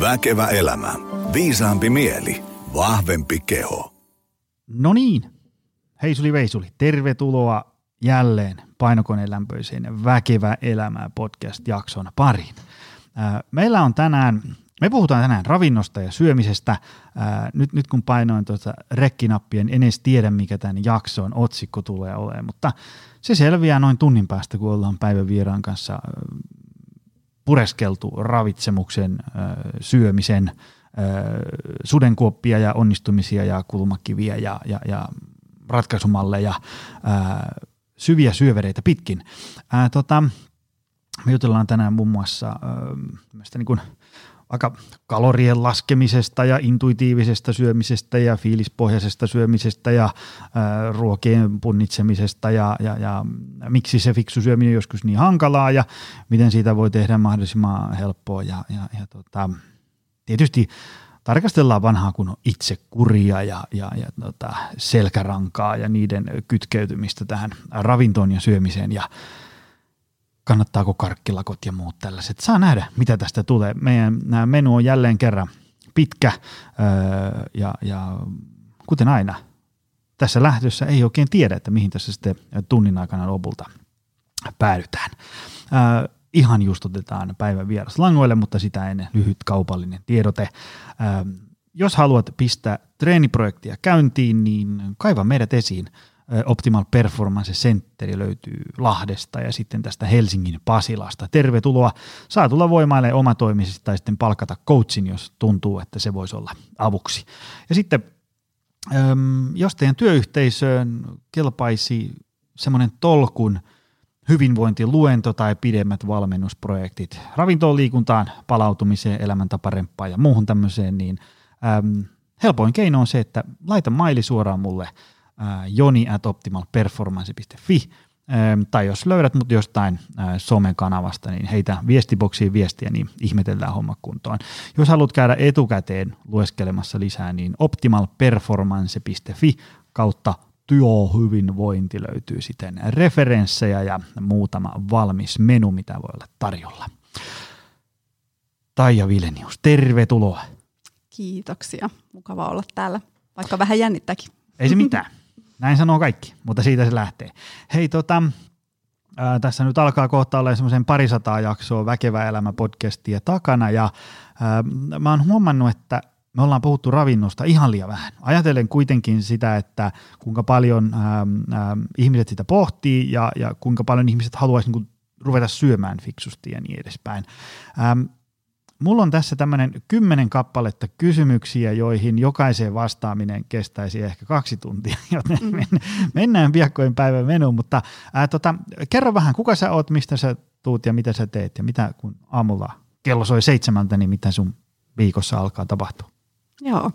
Väkevä elämä. Viisaampi mieli. Vahvempi keho. No niin, heisuli veisuli, tervetuloa jälleen painokoneen lämpöiseen Väkevä elämää podcast-jakson pariin. Meillä on tänään, me puhutaan tänään ravinnosta ja syömisestä. Nyt, nyt kun painoin tuota rekkinappia, en edes tiedä mikä tämän jakson otsikko tulee olemaan, mutta se selviää noin tunnin päästä, kun ollaan päivän vieraan kanssa pureskeltu ravitsemuksen, syömisen, sudenkuoppia ja onnistumisia ja kulmakiviä ja, ja, ja ratkaisumalleja, syviä syövereitä pitkin. Ää, tota, me jutellaan tänään muun muassa ää, niin kuin, vaikka kalorien laskemisesta ja intuitiivisesta syömisestä ja fiilispohjaisesta syömisestä ja ää, ruokien punnitsemisesta ja, ja, ja miksi se fiksu syöminen on joskus niin hankalaa ja miten siitä voi tehdä mahdollisimman helppoa ja, ja, ja tota, tietysti tarkastellaan vanhaa kun itse kuria ja, ja, ja tota, selkärankaa ja niiden kytkeytymistä tähän ravintoon ja syömiseen ja kannattaako karkkilakot ja muut tällaiset. Saa nähdä, mitä tästä tulee. Meidän menu on jälleen kerran pitkä öö, ja, ja kuten aina, tässä lähdössä ei oikein tiedä, että mihin tässä sitten tunnin aikana lopulta päädytään. Öö, ihan just otetaan päivän vieras langoille, mutta sitä ennen lyhyt kaupallinen tiedote. Öö, jos haluat pistää treeniprojektia käyntiin, niin kaiva meidät esiin – Optimal Performance Center löytyy Lahdesta ja sitten tästä Helsingin Pasilasta. Tervetuloa. Saa tulla voimaille omatoimisesti tai sitten palkata coachin, jos tuntuu, että se voisi olla avuksi. Ja sitten, jos teidän työyhteisöön kelpaisi semmoinen tolkun hyvinvointiluento tai pidemmät valmennusprojektit ravintoon, liikuntaan, palautumiseen, elämäntaparempaan ja muuhun tämmöiseen, niin helpoin keino on se, että laita maili suoraan mulle – joni at optimalperformance.fi, tai jos löydät mut jostain somekanavasta, niin heitä viestiboksiin viestiä, niin ihmetellään homma kuntoon. Jos haluat käydä etukäteen lueskelemassa lisää, niin optimalperformance.fi kautta työhyvinvointi löytyy sitten referenssejä ja muutama valmis menu, mitä voi olla tarjolla. Taija Vilenius, tervetuloa. Kiitoksia. Mukava olla täällä, vaikka vähän jännittäkin. Ei se mitään. Näin sanoo kaikki, mutta siitä se lähtee. Hei tota, ää, tässä nyt alkaa kohta olla semmoisen parisataa jaksoa Väkevä elämä podcastia takana ja ää, mä oon huomannut, että me ollaan puhuttu ravinnosta ihan liian vähän. Ajatellen kuitenkin sitä, että kuinka paljon ää, ää, ihmiset sitä pohtii ja, ja kuinka paljon ihmiset haluaisi niin ruveta syömään fiksusti ja niin edespäin. Ää, Mulla on tässä tämmöinen kymmenen kappaletta kysymyksiä, joihin jokaiseen vastaaminen kestäisi ehkä kaksi tuntia, joten mm. mennään piakkoin päivän menuun, mutta ää, tota, kerro vähän, kuka sä oot, mistä sä tuut ja mitä sä teet ja mitä kun aamulla kello soi seitsemältä, niin mitä sun viikossa alkaa tapahtua? Joo,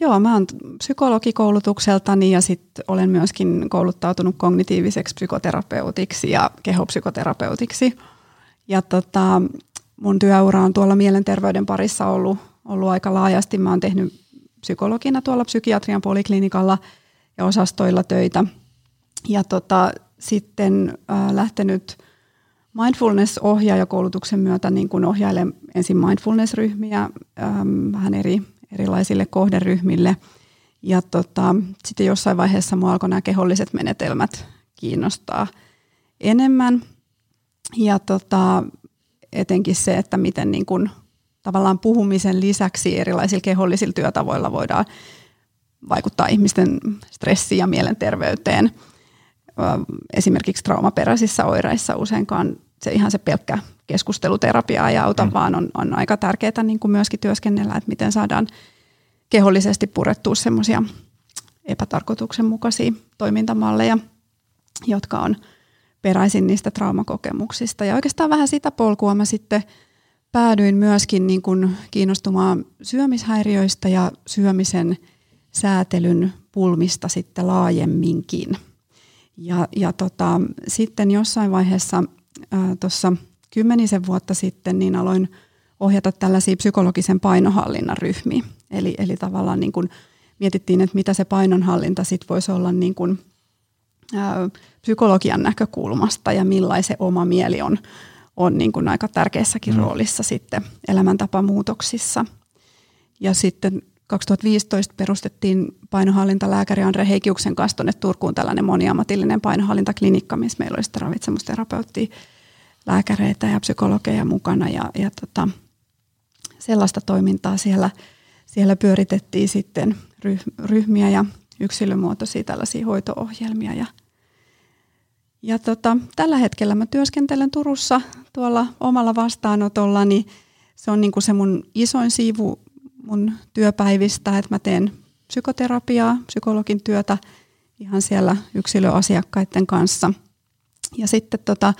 Joo, mä oon psykologikoulutukseltani ja sitten olen myöskin kouluttautunut kognitiiviseksi psykoterapeutiksi ja kehopsykoterapeutiksi. Ja tota, mun työura on tuolla mielenterveyden parissa ollut, ollut aika laajasti. Mä oon tehnyt psykologina tuolla psykiatrian poliklinikalla ja osastoilla töitä. Ja tota, sitten äh, lähtenyt mindfulness-ohjaajakoulutuksen myötä niin kun ohjailen ensin mindfulness-ryhmiä ähm, vähän eri, erilaisille kohderyhmille. Ja tota, sitten jossain vaiheessa mua alkoi nämä keholliset menetelmät kiinnostaa enemmän. Ja tota, etenkin se, että miten niin kuin tavallaan puhumisen lisäksi erilaisilla kehollisilla työtavoilla voidaan vaikuttaa ihmisten stressiin ja mielenterveyteen. Esimerkiksi traumaperäisissä oireissa useinkaan se ihan se pelkkä keskusteluterapia ei auta, mm. vaan on, on aika tärkeää niin kuin myöskin työskennellä, että miten saadaan kehollisesti purettua semmoisia epätarkoituksenmukaisia toimintamalleja, jotka on – peräisin niistä traumakokemuksista. Ja oikeastaan vähän sitä polkua mä sitten päädyin myöskin niin kuin kiinnostumaan syömishäiriöistä ja syömisen säätelyn pulmista sitten laajemminkin. Ja, ja tota, sitten jossain vaiheessa tuossa kymmenisen vuotta sitten niin aloin ohjata tällaisia psykologisen painohallinnan ryhmiä. Eli, eli tavallaan niin kuin mietittiin, että mitä se painonhallinta sitten voisi olla niin kuin psykologian näkökulmasta ja millainen oma mieli on, on niin kuin aika tärkeässäkin mm. roolissa sitten elämäntapamuutoksissa. Ja sitten 2015 perustettiin painohallintalääkäri Andre Heikiuksen kanssa tuonne Turkuun tällainen moniammatillinen painohallintaklinikka, missä meillä oli sitten ravitsemusterapeutti, lääkäreitä ja psykologeja mukana ja, ja tota, sellaista toimintaa siellä, siellä pyöritettiin sitten ryhmiä ja yksilömuotoisia tällaisia hoitoohjelmia ja ja tota, tällä hetkellä mä työskentelen Turussa tuolla omalla vastaanotolla, niin se on niin kuin se mun isoin siivu mun työpäivistä, että mä teen psykoterapiaa, psykologin työtä ihan siellä yksilöasiakkaiden kanssa. Ja sitten tota,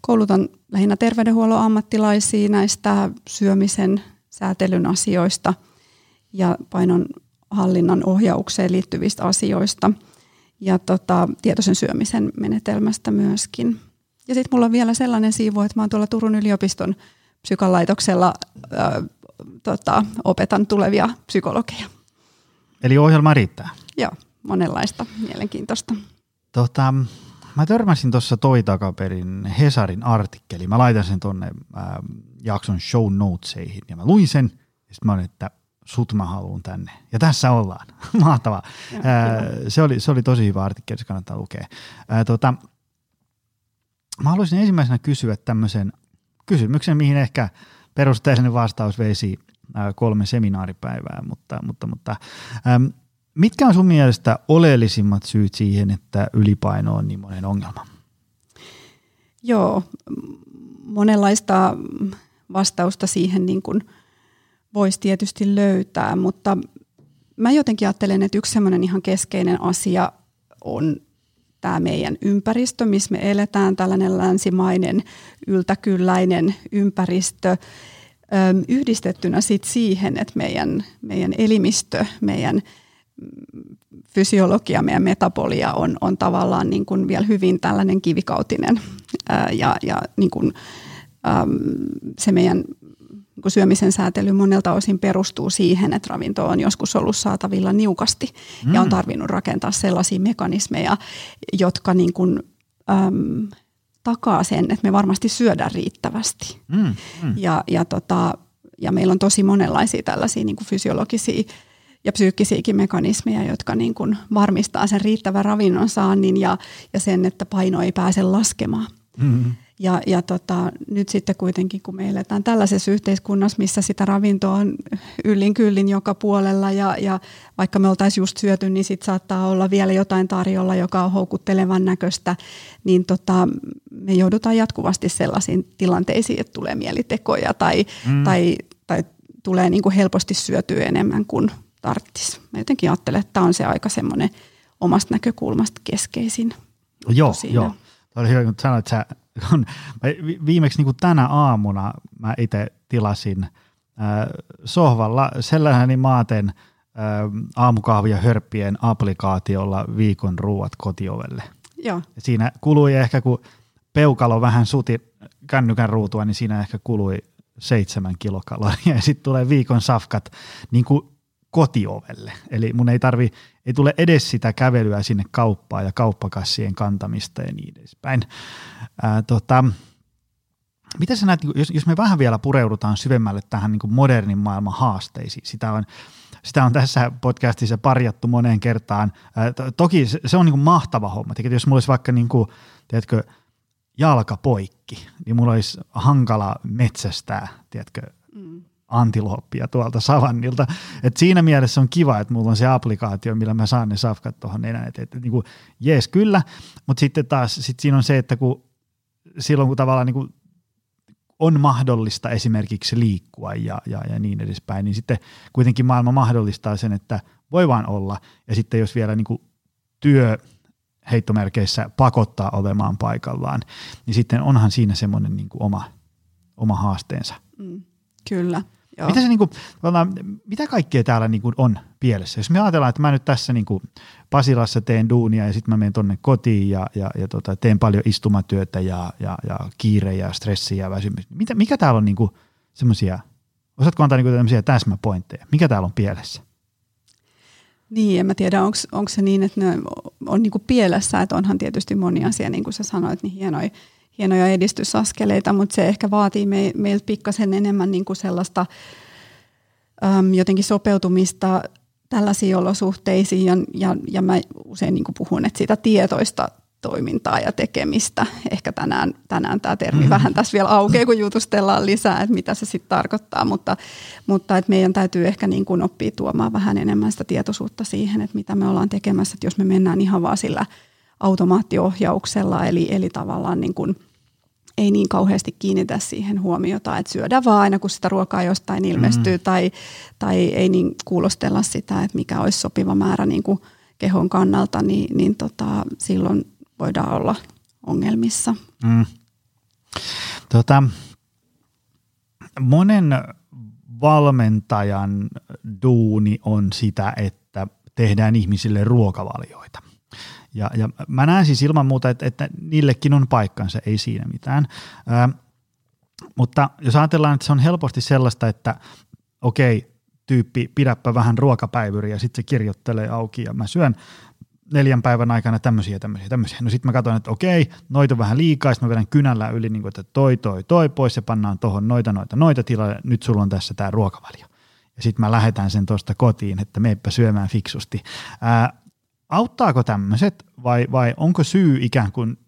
koulutan lähinnä terveydenhuollon ammattilaisia näistä syömisen säätelyn asioista ja painon hallinnan ohjaukseen liittyvistä asioista ja tota, tietoisen syömisen menetelmästä myöskin. Ja sitten mulla on vielä sellainen siivu, että mä oon tuolla Turun yliopiston psykalaitoksella ää, tota, opetan tulevia psykologeja. Eli ohjelma riittää? Joo, monenlaista mielenkiintoista. Tota, mä törmäsin tuossa toi takaperin Hesarin artikkeli. Mä laitan sen tonne ää, jakson show notesihin ja mä luin sen ja sitten mä olin, että sut mä haluan tänne. Ja tässä ollaan. Mahtavaa. Ja, ää, se, oli, se oli tosi hyvä artikkeli, se kannattaa lukea. Ää, tota, mä haluaisin ensimmäisenä kysyä tämmöisen kysymyksen, mihin ehkä perusteellinen vastaus veisi ää, kolme seminaaripäivää, mutta, mutta, mutta äm, mitkä on sun mielestä oleellisimmat syyt siihen, että ylipaino on niin monen ongelma? Joo, monenlaista vastausta siihen niin kuin – voisi tietysti löytää, mutta mä jotenkin ajattelen, että yksi semmoinen ihan keskeinen asia on tämä meidän ympäristö, missä me eletään, tällainen länsimainen, yltäkylläinen ympäristö, yhdistettynä sit siihen, että meidän, meidän elimistö, meidän fysiologia, meidän metabolia on, on tavallaan niin kuin vielä hyvin tällainen kivikautinen ja, ja niin kuin, se meidän syömisen säätely monelta osin perustuu siihen, että ravinto on joskus ollut saatavilla niukasti mm. ja on tarvinnut rakentaa sellaisia mekanismeja, jotka niin kuin, äm, takaa sen, että me varmasti syödään riittävästi. Mm. Mm. Ja, ja, tota, ja meillä on tosi monenlaisia tällaisia niin kuin fysiologisia ja psyykkisiäkin mekanismeja, jotka niin kuin varmistaa sen riittävän ravinnon saannin ja, ja sen, että paino ei pääse laskemaan. Mm. Ja, ja tota, nyt sitten kuitenkin, kun me eletään tällaisessa yhteiskunnassa, missä sitä ravintoa on yllin kyllin joka puolella ja, ja vaikka me oltaisiin just syöty, niin sitten saattaa olla vielä jotain tarjolla, joka on houkuttelevan näköistä, niin tota, me joudutaan jatkuvasti sellaisiin tilanteisiin, että tulee mielitekoja tai, mm. tai, tai tulee niin kuin helposti syötyä enemmän kuin tarttis. Mä jotenkin ajattelen, että tämä on se aika semmoinen omasta näkökulmasta keskeisin. Joo, joo. Oli hyvä, kun sanoit, että sä kun viimeksi niin kuin tänä aamuna mä itse tilasin äh, sohvalla sellainen maaten äh, aamukahvia hörppien applikaatiolla viikon ruuat kotiovelle. Joo. Ja siinä kului ehkä, kun peukalo vähän suti kännykän ruutua, niin siinä ehkä kului seitsemän kilokaloria ja sitten tulee viikon safkat niin kuin kotiovelle. Eli mun ei tarvi, ei tule edes sitä kävelyä sinne kauppaan ja kauppakassien kantamista ja niin edespäin. Ää, tota, mitä sä näet, jos, jos me vähän vielä pureudutaan syvemmälle tähän niin modernin maailman haasteisiin, sitä on, sitä on tässä podcastissa parjattu moneen kertaan. Ää, to, toki se, se on niin mahtava homma. Tiedätkö, jos mulla olisi vaikka niin kuin, tiedätkö, jalka poikki, niin mulla olisi hankala metsästää, tiedätkö, mm antilooppia tuolta savannilta. Et siinä mielessä on kiva, että mulla on se applikaatio, millä mä saan ne safkat tuohon enää. Et, et, niin kuin, jees kyllä, mutta sitten taas sit siinä on se, että kun silloin kun tavallaan niin kuin on mahdollista esimerkiksi liikkua ja, ja, ja niin edespäin, niin sitten kuitenkin maailma mahdollistaa sen, että voi vaan olla. Ja sitten jos vielä niin kuin työ heittomerkeissä pakottaa olemaan paikallaan, niin sitten onhan siinä semmoinen niin kuin oma, oma haasteensa. Mm, kyllä. Joo. Mitä, se, niin kuin, mitä kaikkea täällä niin kuin on pielessä? Jos me ajatellaan, että mä nyt tässä niin kuin Pasilassa teen duunia ja sitten mä menen tonne kotiin ja, ja, ja tota, teen paljon istumatyötä ja, ja, ja kiire ja stressiä ja väsymys. Mitä, mikä täällä on niin semmoisia, osaatko antaa niin tämmöisiä täsmäpointteja? Mikä täällä on pielessä? Niin, en mä tiedä, onko se niin, että ne on niin kuin pielessä, että onhan tietysti moni asia, niin kuin sä sanoit, niin hienoja hienoja edistysaskeleita, mutta se ehkä vaatii me, meiltä pikkasen enemmän niin kuin sellaista äm, jotenkin sopeutumista tällaisiin olosuhteisiin ja, ja, ja mä usein niin kuin puhun, että sitä tietoista toimintaa ja tekemistä. Ehkä tänään, tänään tämä termi mm. vähän tässä vielä aukeaa, kun jutustellaan lisää, että mitä se sitten tarkoittaa, mutta, mutta että meidän täytyy ehkä niin kuin oppia tuomaan vähän enemmän sitä tietoisuutta siihen, että mitä me ollaan tekemässä, että jos me mennään ihan vaan sillä automaattiohjauksella, eli, eli tavallaan niin kuin ei niin kauheasti kiinnitä siihen huomiota, että syödään vaan aina, kun sitä ruokaa jostain ilmestyy, mm. tai, tai ei niin kuulostella sitä, että mikä olisi sopiva määrä niin kuin kehon kannalta, niin, niin tota, silloin voidaan olla ongelmissa. Mm. Tota, monen valmentajan duuni on sitä, että tehdään ihmisille ruokavalioita. Ja, ja mä näen siis ilman muuta, että, että niillekin on paikkansa, ei siinä mitään. Ää, mutta jos ajatellaan, että se on helposti sellaista, että okei, tyyppi, pidäpä vähän ruokapäivyriä, ja sitten se kirjoittelee auki ja mä syön neljän päivän aikana tämmöisiä, tämmöisiä, tämmöisiä. No sitten mä katson, että okei, noita vähän liikaa, sitten mä vedän kynällä yli, niin kuin, että toi, toi, toi pois ja pannaan tuohon noita, noita, noita tilalle, nyt sulla on tässä tämä ruokavalio. Ja sitten mä lähetän sen tuosta kotiin, että meipä syömään fiksusti. Ää, auttaako tämmöiset vai, vai onko syy ikään kuin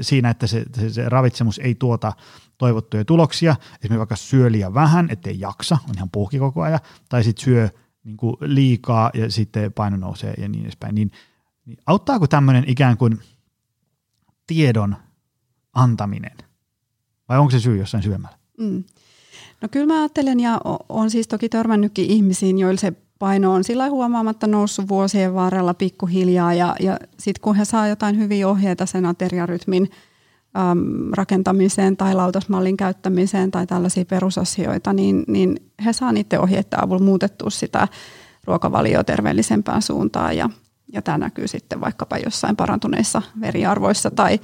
siinä, että se, se, se ravitsemus ei tuota toivottuja tuloksia, esimerkiksi vaikka syö liian vähän, ettei jaksa, on ihan puhki koko ajan, tai sitten syö niin kuin liikaa ja sitten paino nousee ja niin edespäin, niin, niin auttaako tämmöinen ikään kuin tiedon antaminen, vai onko se syy jossain syömällä? Mm. No kyllä mä ajattelen ja on siis toki törmännytkin ihmisiin, joilla se paino on sillä huomaamatta noussut vuosien varrella pikkuhiljaa ja, ja sitten kun he saa jotain hyviä ohjeita sen ateriarytmin äm, rakentamiseen tai lautasmallin käyttämiseen tai tällaisia perusasioita, niin, niin he saa niiden ohjeiden avulla muutettua sitä ruokavalioa terveellisempään suuntaan ja, ja tämä näkyy sitten vaikkapa jossain parantuneissa veriarvoissa tai,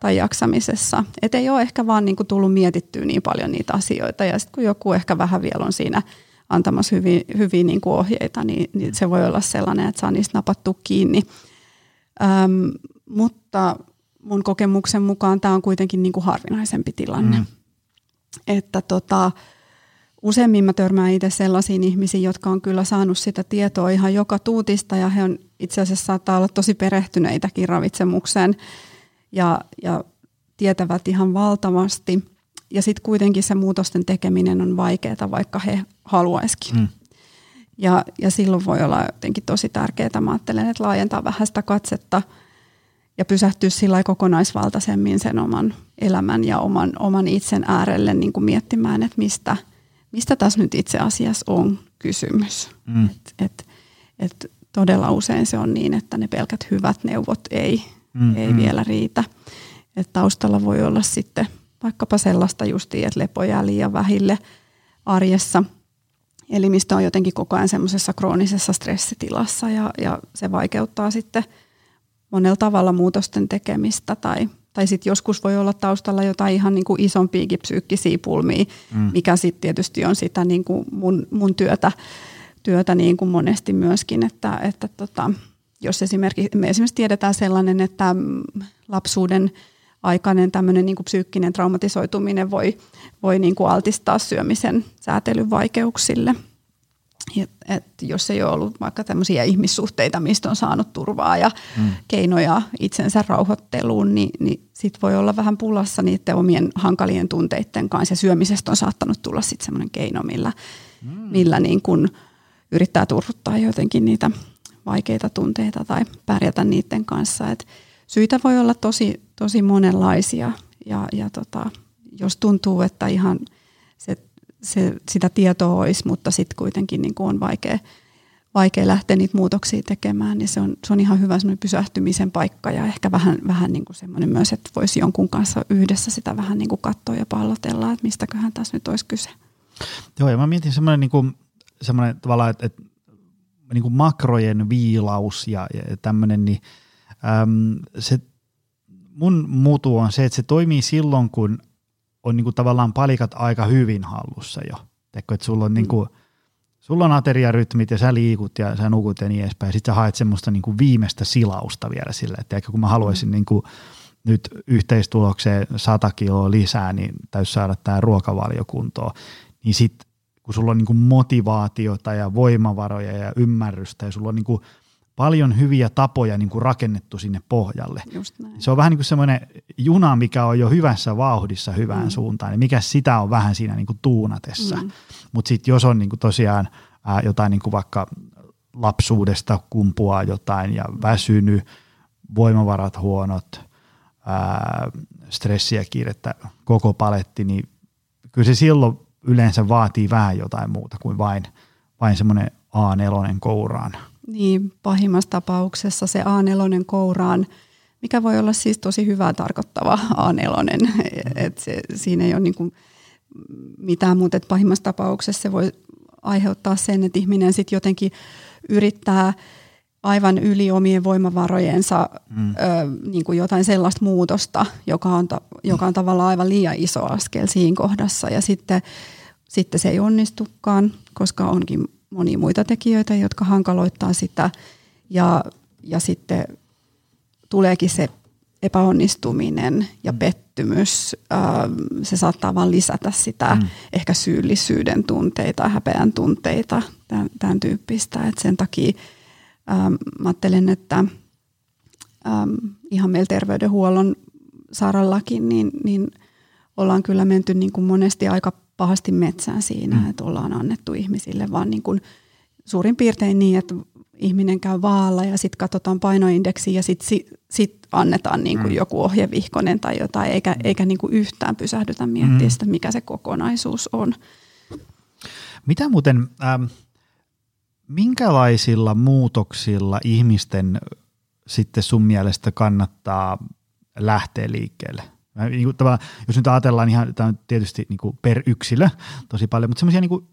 tai jaksamisessa. Et ei ole ehkä vaan niinku tullut mietittyä niin paljon niitä asioita ja sitten kun joku ehkä vähän vielä on siinä – antamassa hyviä, hyviä niin kuin ohjeita, niin, niin se voi olla sellainen, että saa niistä napattua kiinni. Öm, mutta mun kokemuksen mukaan tämä on kuitenkin niin kuin harvinaisempi tilanne. Mm. Että tota, useimmin mä törmään itse sellaisiin ihmisiin, jotka on kyllä saanut sitä tietoa ihan joka tuutista ja he on itse asiassa saattaa olla tosi perehtyneitäkin ravitsemukseen ja, ja tietävät ihan valtavasti – ja sitten kuitenkin se muutosten tekeminen on vaikeaa, vaikka he haluaisikin. Mm. Ja, ja silloin voi olla jotenkin tosi tärkeää, mä ajattelen, että laajentaa vähän sitä katsetta ja pysähtyä sillä kokonaisvaltaisemmin sen oman elämän ja oman, oman itsen äärelle niin kuin miettimään, että mistä, mistä tässä nyt itse asiassa on kysymys. Mm. Et, et, et todella usein se on niin, että ne pelkät hyvät neuvot ei, mm, ei mm. vielä riitä. Et taustalla voi olla sitten – vaikkapa sellaista justiin, että lepo jää liian vähille arjessa. Elimistö on jotenkin koko ajan semmoisessa kroonisessa stressitilassa ja, ja se vaikeuttaa sitten monella tavalla muutosten tekemistä tai, tai sitten joskus voi olla taustalla jotain ihan niin kuin isompiakin psyykkisiä pulmia, mm. mikä sitten tietysti on sitä niin kuin mun, mun työtä, työtä niin kuin monesti myöskin, että, että tota, jos esimerkiksi, me esimerkiksi tiedetään sellainen, että lapsuuden – aikainen tämmöinen niin kuin psyykkinen traumatisoituminen voi, voi niin kuin altistaa syömisen säätelyn vaikeuksille. Et, et jos ei ole ollut vaikka tämmöisiä ihmissuhteita, mistä on saanut turvaa ja mm. keinoja itsensä rauhoitteluun, niin, niin sit voi olla vähän pulassa niiden omien hankalien tunteiden kanssa. Ja syömisestä on saattanut tulla sitten semmoinen keino, millä, mm. millä niin kun yrittää turruttaa jotenkin niitä vaikeita tunteita tai pärjätä niiden kanssa. Et syitä voi olla tosi, tosi monenlaisia ja, ja tota, jos tuntuu, että ihan se, se, sitä tietoa olisi, mutta sitten kuitenkin niin kuin on vaikea, vaikea lähteä niitä muutoksia tekemään, niin se on, se on ihan hyvä pysähtymisen paikka ja ehkä vähän, vähän niin kuin semmoinen myös, että voisi jonkun kanssa yhdessä sitä vähän niin kuin katsoa ja pallotella, että mistäköhän tässä nyt olisi kyse. Joo, ja mä mietin semmoinen, niin kuin, semmoinen tavallaan, että, että niin kuin makrojen viilaus ja, ja tämmöinen, niin äm, se mun mutu on se, että se toimii silloin, kun on niinku tavallaan palikat aika hyvin hallussa jo. Teekö, että sulla on, niinku, sulla on ateriarytmit ja sä liikut ja sä nukut ja niin edespäin. Sitten sä haet semmoista niinku viimeistä silausta vielä sille, että kun mä haluaisin mm. niinku, nyt yhteistulokseen 100 kiloa lisää, niin täytyy saada tämä ruokavalio kuntoon. Niin sitten kun sulla on niin kuin motivaatiota ja voimavaroja ja ymmärrystä ja sulla on niin kuin paljon hyviä tapoja niin kuin rakennettu sinne pohjalle. Se on vähän niin kuin semmoinen juna, mikä on jo hyvässä vauhdissa hyvään mm. suuntaan, niin mikä sitä on vähän siinä niin kuin tuunatessa. Mm. Mutta sitten jos on niin kuin tosiaan ää, jotain niin kuin vaikka lapsuudesta kumpuaa jotain ja väsynyt, voimavarat huonot, ää, stressiä, kiirettä, koko paletti, niin kyllä se silloin yleensä vaatii vähän jotain muuta kuin vain, vain semmoinen A4 kouraan. Niin, pahimmassa tapauksessa se A4 kouraan, mikä voi olla siis tosi hyvää tarkoittava A4, että se, siinä ei ole niin kuin mitään muuta, että pahimmassa tapauksessa se voi aiheuttaa sen, että ihminen sitten jotenkin yrittää aivan yli omien voimavarojensa mm. ö, niin kuin jotain sellaista muutosta, joka on, ta, joka on tavallaan aivan liian iso askel siinä kohdassa. Ja sitten, sitten se ei onnistukaan, koska onkin monia muita tekijöitä, jotka hankaloittaa sitä. Ja, ja sitten tuleekin se epäonnistuminen ja mm. pettymys, se saattaa vaan lisätä sitä mm. ehkä syyllisyyden tunteita, häpeän tunteita, tämän, tämän tyyppistä. Et sen takia ähm, mä ajattelen, että ähm, ihan meillä terveydenhuollon sarallakin, niin, niin ollaan kyllä menty niin kuin monesti aika pahasti metsään siinä, mm. että ollaan annettu ihmisille vaan niin kuin suurin piirtein niin, että ihminen käy vaalla ja sitten katsotaan painoindeksi ja sitten sit, sit annetaan niin kuin mm. joku ohjevihkonen tai jotain, eikä, mm. eikä niin kuin yhtään pysähdytä miettiä mm. sitä, mikä se kokonaisuus on. Mitä muuten, ähm, minkälaisilla muutoksilla ihmisten sitten sun mielestä kannattaa lähteä liikkeelle? Niin kuin, jos nyt ajatellaan ihan, tämä on tietysti niin kuin per yksilö tosi paljon, mutta semmoisia, niin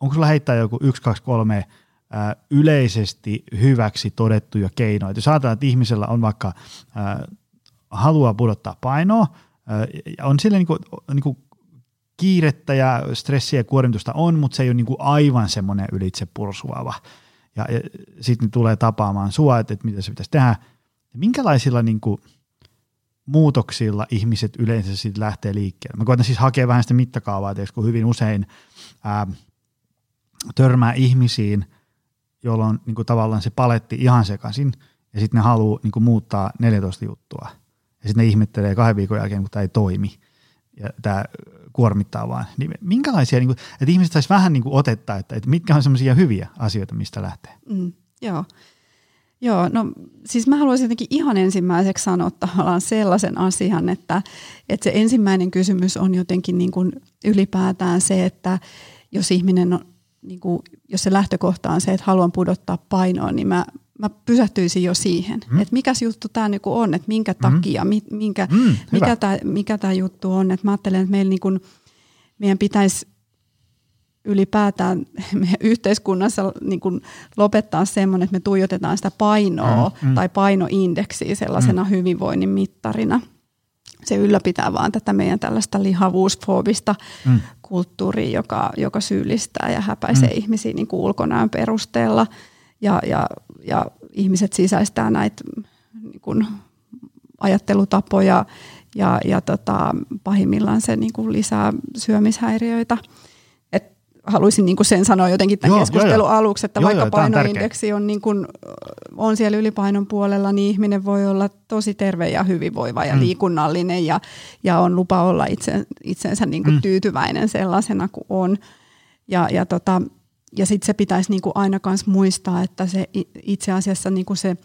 onko sulla heittää joku yksi, kaksi, kolme ää, yleisesti hyväksi todettuja keinoja? Jos ajatellaan, että ihmisellä on vaikka ää, haluaa pudottaa painoa, ää, on sille niin kuin, niin kuin kiirettä ja stressiä ja kuormitusta on, mutta se ei ole niin kuin aivan semmoinen ylitse pursuava. Ja, ja sitten tulee tapaamaan sua, että, että mitä se pitäisi tehdä. Ja minkälaisilla niin kuin muutoksilla ihmiset yleensä sitten lähtee liikkeelle? Mä koitan siis hakea vähän sitä mittakaavaa, että kun hyvin usein ää, törmää ihmisiin, joilla on niin kuin tavallaan se paletti ihan sekaisin, ja sitten ne haluaa niin kuin muuttaa 14 juttua. Ja sitten ne ihmettelee kahden viikon jälkeen, kun tämä ei toimi. Ja tämä kuormittaa vaan. Niin minkälaisia, niin kuin, että ihmiset saisi vähän niin kuin otetta, että, että mitkä on semmoisia hyviä asioita, mistä lähtee? Mm, joo. Joo, no siis mä haluaisin jotenkin ihan ensimmäiseksi sanoa tavallaan sellaisen asian, että, että se ensimmäinen kysymys on jotenkin niin kuin ylipäätään se, että jos ihminen on, niin kuin, jos se lähtökohta on se, että haluan pudottaa painoa, niin mä, mä pysähtyisin jo siihen, mm. että mikä juttu tämä niinku on, että minkä mm-hmm. takia, mm. minkä, mm, mikä tämä mikä tää juttu on. Että mä ajattelen, että meillä niinku, meidän pitäisi ylipäätään meidän yhteiskunnassa niin kuin lopettaa semmoinen, että me tuijotetaan sitä painoa mm, mm. tai painoindeksiä sellaisena mm. hyvinvoinnin mittarina. Se ylläpitää vaan tätä meidän tällaista lihavuusfoobista mm. kulttuuria, joka, joka syyllistää ja häpäisee mm. ihmisiä niin kuin ulkonäön perusteella. Ja, ja, ja ihmiset sisäistää näitä niin kuin ajattelutapoja ja, ja tota, pahimmillaan se niin kuin lisää syömishäiriöitä – haluaisin niin kuin sen sanoa jotenkin tämän joo, keskustelun joo, aluksi, että joo, vaikka joo, painoindeksi on, niin kuin, on siellä ylipainon puolella, niin ihminen voi olla tosi terve ja hyvinvoiva ja mm. liikunnallinen ja, ja on lupa olla itse, itsensä niin kuin mm. tyytyväinen sellaisena kuin on. Ja, ja, tota, ja sitten se pitäisi niin kuin aina myös muistaa, että se itse asiassa niin kuin se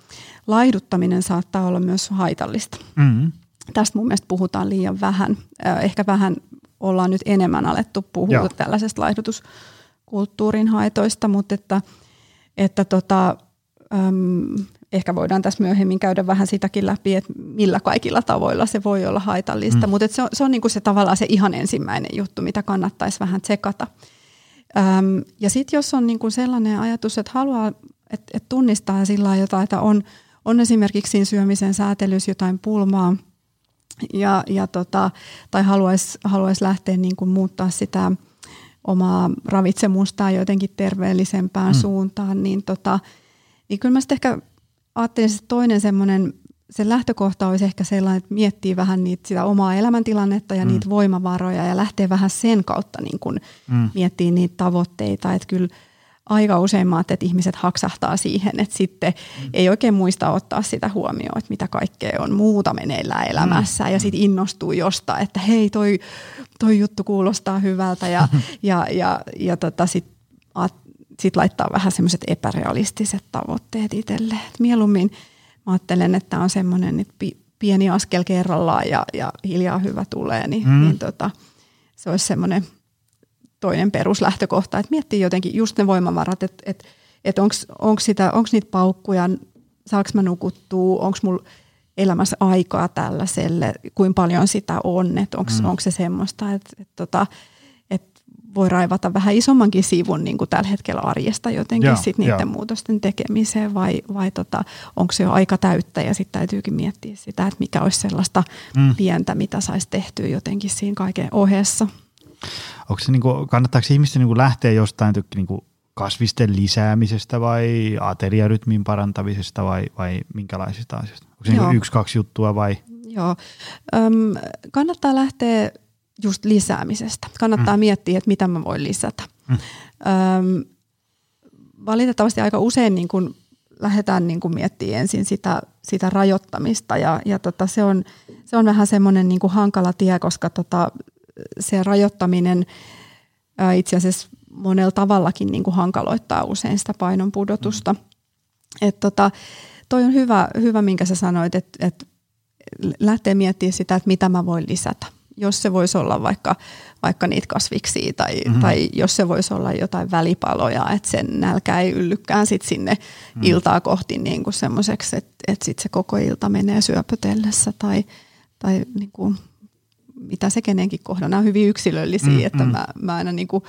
laihduttaminen saattaa olla myös haitallista. Mm. Tästä mun mielestä puhutaan liian vähän, ehkä vähän ollaan nyt enemmän alettu puhua Joo. tällaisesta laihdutuskulttuurin haitoista, mutta että, että tota, äm, ehkä voidaan tässä myöhemmin käydä vähän sitäkin läpi, että millä kaikilla tavoilla se voi olla haitallista, mm. mutta se on, se on niinku se tavallaan se ihan ensimmäinen juttu, mitä kannattaisi vähän tsekata. Äm, ja sitten jos on niinku sellainen ajatus, että haluaa, että et tunnistaa sillä jotain, että on, on esimerkiksi siinä syömisen säätelyssä jotain pulmaa – ja, ja tota, tai haluaisi haluais lähteä niin kuin muuttaa sitä omaa ravitsemustaan jotenkin terveellisempään mm. suuntaan, niin, tota, niin kyllä mä sitten ehkä ajattelisin, että toinen semmoinen se lähtökohta olisi ehkä sellainen, että miettii vähän niitä, sitä omaa elämäntilannetta ja mm. niitä voimavaroja ja lähtee vähän sen kautta niin kuin mm. miettii niitä tavoitteita. Että kyllä aika usein mä että ihmiset haksahtaa siihen, että sitten mm. ei oikein muista ottaa sitä huomioon, että mitä kaikkea on muuta meneillään elämässä mm. ja sitten innostuu jostain, että hei toi, toi juttu kuulostaa hyvältä ja, ja, ja, ja tota sitten sit laittaa vähän semmoiset epärealistiset tavoitteet itselleen. Mieluummin mä ajattelen, että on semmoinen että pieni askel kerrallaan ja, ja hiljaa hyvä tulee, niin, mm. niin tota, se olisi semmoinen toinen peruslähtökohta, että miettii jotenkin just ne voimavarat, että, että, että onko niitä paukkuja, saako mä nukuttua, onko mulla elämässä aikaa tällaiselle, kuinka paljon sitä on, että onko mm. se semmoista, että, että, tota, että voi raivata vähän isommankin sivun niin kuin tällä hetkellä arjesta jotenkin joo, sit niiden joo. muutosten tekemiseen vai, vai tota, onko se jo aika täyttä ja sitten täytyykin miettiä sitä, että mikä olisi sellaista mm. pientä, mitä saisi tehtyä jotenkin siinä kaiken ohessa. Onko se niin kuin, kannattaako ihmisten niin kuin lähteä jostain niin kuin kasvisten lisäämisestä vai ateriarytmin parantamisesta vai, vai minkälaisista asioista? Onko se niin yksi, kaksi juttua vai? Joo, Öm, kannattaa lähteä just lisäämisestä. Kannattaa mm. miettiä, että mitä mä voin lisätä. Mm. Öm, valitettavasti aika usein niin kun lähdetään niin kun miettimään ensin sitä, sitä rajoittamista ja, ja tota, se, on, se on vähän semmoinen niin hankala tie, koska tota, se rajoittaminen ää, itse asiassa monella tavallakin niin kuin hankaloittaa usein sitä painon pudotusta. Mm. Et tota, toi on hyvä, hyvä, minkä sä sanoit, että et lähtee miettimään sitä, että mitä mä voin lisätä jos se voisi olla vaikka, vaikka niitä kasviksia tai, mm-hmm. tai jos se voisi olla jotain välipaloja, että sen nälkä ei yllykään sit sinne mm-hmm. iltaa kohti niin semmoiseksi, että, että sit se koko ilta menee syöpötellessä tai, tai niin kuin, mitä se kenenkin kohdalla. Nämä on hyvin yksilöllisiä, mm-hmm. että mä, mä aina niin kuin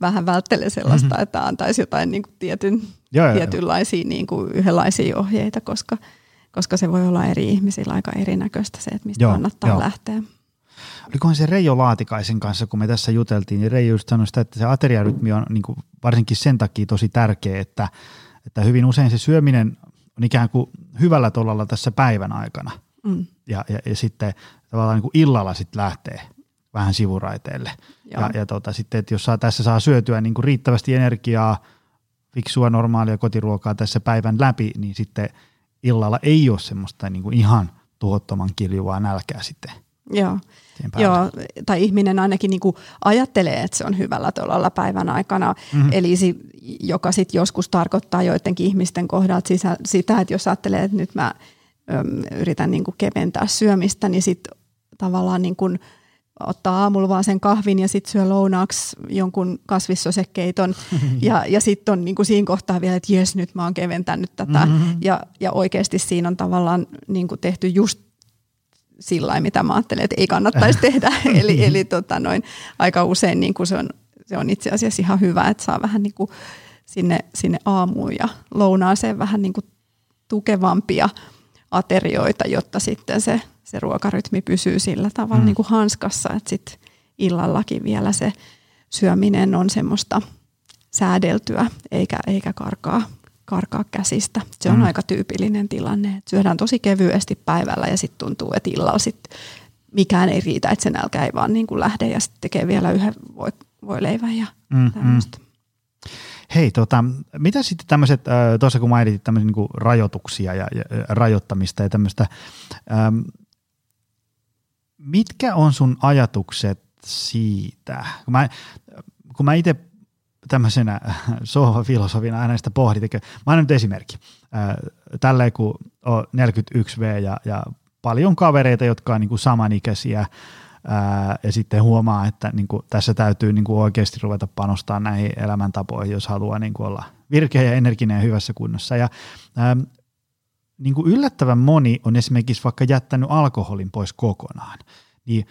vähän välttelen sellaista, mm-hmm. että antaisi jotain niin kuin tietyn, ja, tietynlaisia niin kuin yhdenlaisia ohjeita, koska, koska se voi olla eri ihmisillä aika erinäköistä se, että mistä Joo, kannattaa jo. lähteä olikohan se Reijo Laatikaisen kanssa, kun me tässä juteltiin, niin Reijo just sanoi sitä, että se ateriarytmi on niin kuin varsinkin sen takia tosi tärkeä, että, että hyvin usein se syöminen on ikään kuin hyvällä tolalla tässä päivän aikana. Mm. Ja, ja, ja sitten tavallaan niin kuin illalla sitten lähtee vähän sivuraiteelle. Joo. Ja, ja tota, sitten, että jos saa, tässä saa syötyä niin kuin riittävästi energiaa, fiksua normaalia kotiruokaa tässä päivän läpi, niin sitten illalla ei ole semmoista niin kuin ihan tuhottoman kiljuvaa nälkää sitten – Joo. Joo, tai ihminen ainakin niin kuin ajattelee, että se on hyvällä tolalla päivän aikana. Mm-hmm. Eli si, joka sitten joskus tarkoittaa joidenkin ihmisten kohdalta sisä, sitä, että jos ajattelee, että nyt mä öm, yritän niin kuin keventää syömistä, niin sitten tavallaan niin kuin ottaa aamulla vaan sen kahvin ja sitten syö lounaaksi jonkun kasvissosekeiton. ja, ja sitten on niin kuin siinä kohtaa vielä, että jes, nyt mä oon keventänyt tätä. Mm-hmm. Ja, ja oikeasti siinä on tavallaan niin kuin tehty just sillä mitä mä ajattelen, että ei kannattaisi tehdä. eli eli tota noin, aika usein niin kuin se, on, se on itse asiassa ihan hyvä, että saa vähän niin kuin sinne, sinne aamuun ja lounaaseen vähän niin kuin tukevampia aterioita, jotta sitten se, se ruokarytmi pysyy sillä tavalla mm. niin kuin hanskassa, että sitten illallakin vielä se syöminen on semmoista säädeltyä eikä, eikä karkaa karkaa käsistä. Se on mm. aika tyypillinen tilanne, että syödään tosi kevyesti päivällä ja sitten tuntuu, että illalla sit mikään ei riitä, että se nälkä ei vaan niin kuin lähde ja sitten tekee vielä yhden voi, voi leivän ja mm, tämmöistä. Mm. Hei, tota, mitä sitten tämmöiset, tuossa kun mainitit tämmöisiä niin rajoituksia ja, ja rajoittamista ja tämmöistä, mitkä on sun ajatukset siitä? Kun mä, kun mä itse tämmöisenä sohva-filosofina aina sitä pohdit. Mä annan nyt esimerkki. Tälleen kun on 41V ja, ja paljon kavereita, jotka on niin kuin samanikäisiä, ää, ja sitten huomaa, että niin kuin, tässä täytyy niin kuin oikeasti ruveta panostaa näihin elämäntapoihin, jos haluaa niin kuin olla virkeä ja energinen ja hyvässä kunnossa. Ja, ää, niin kuin yllättävän moni on esimerkiksi vaikka jättänyt alkoholin pois kokonaan. Niin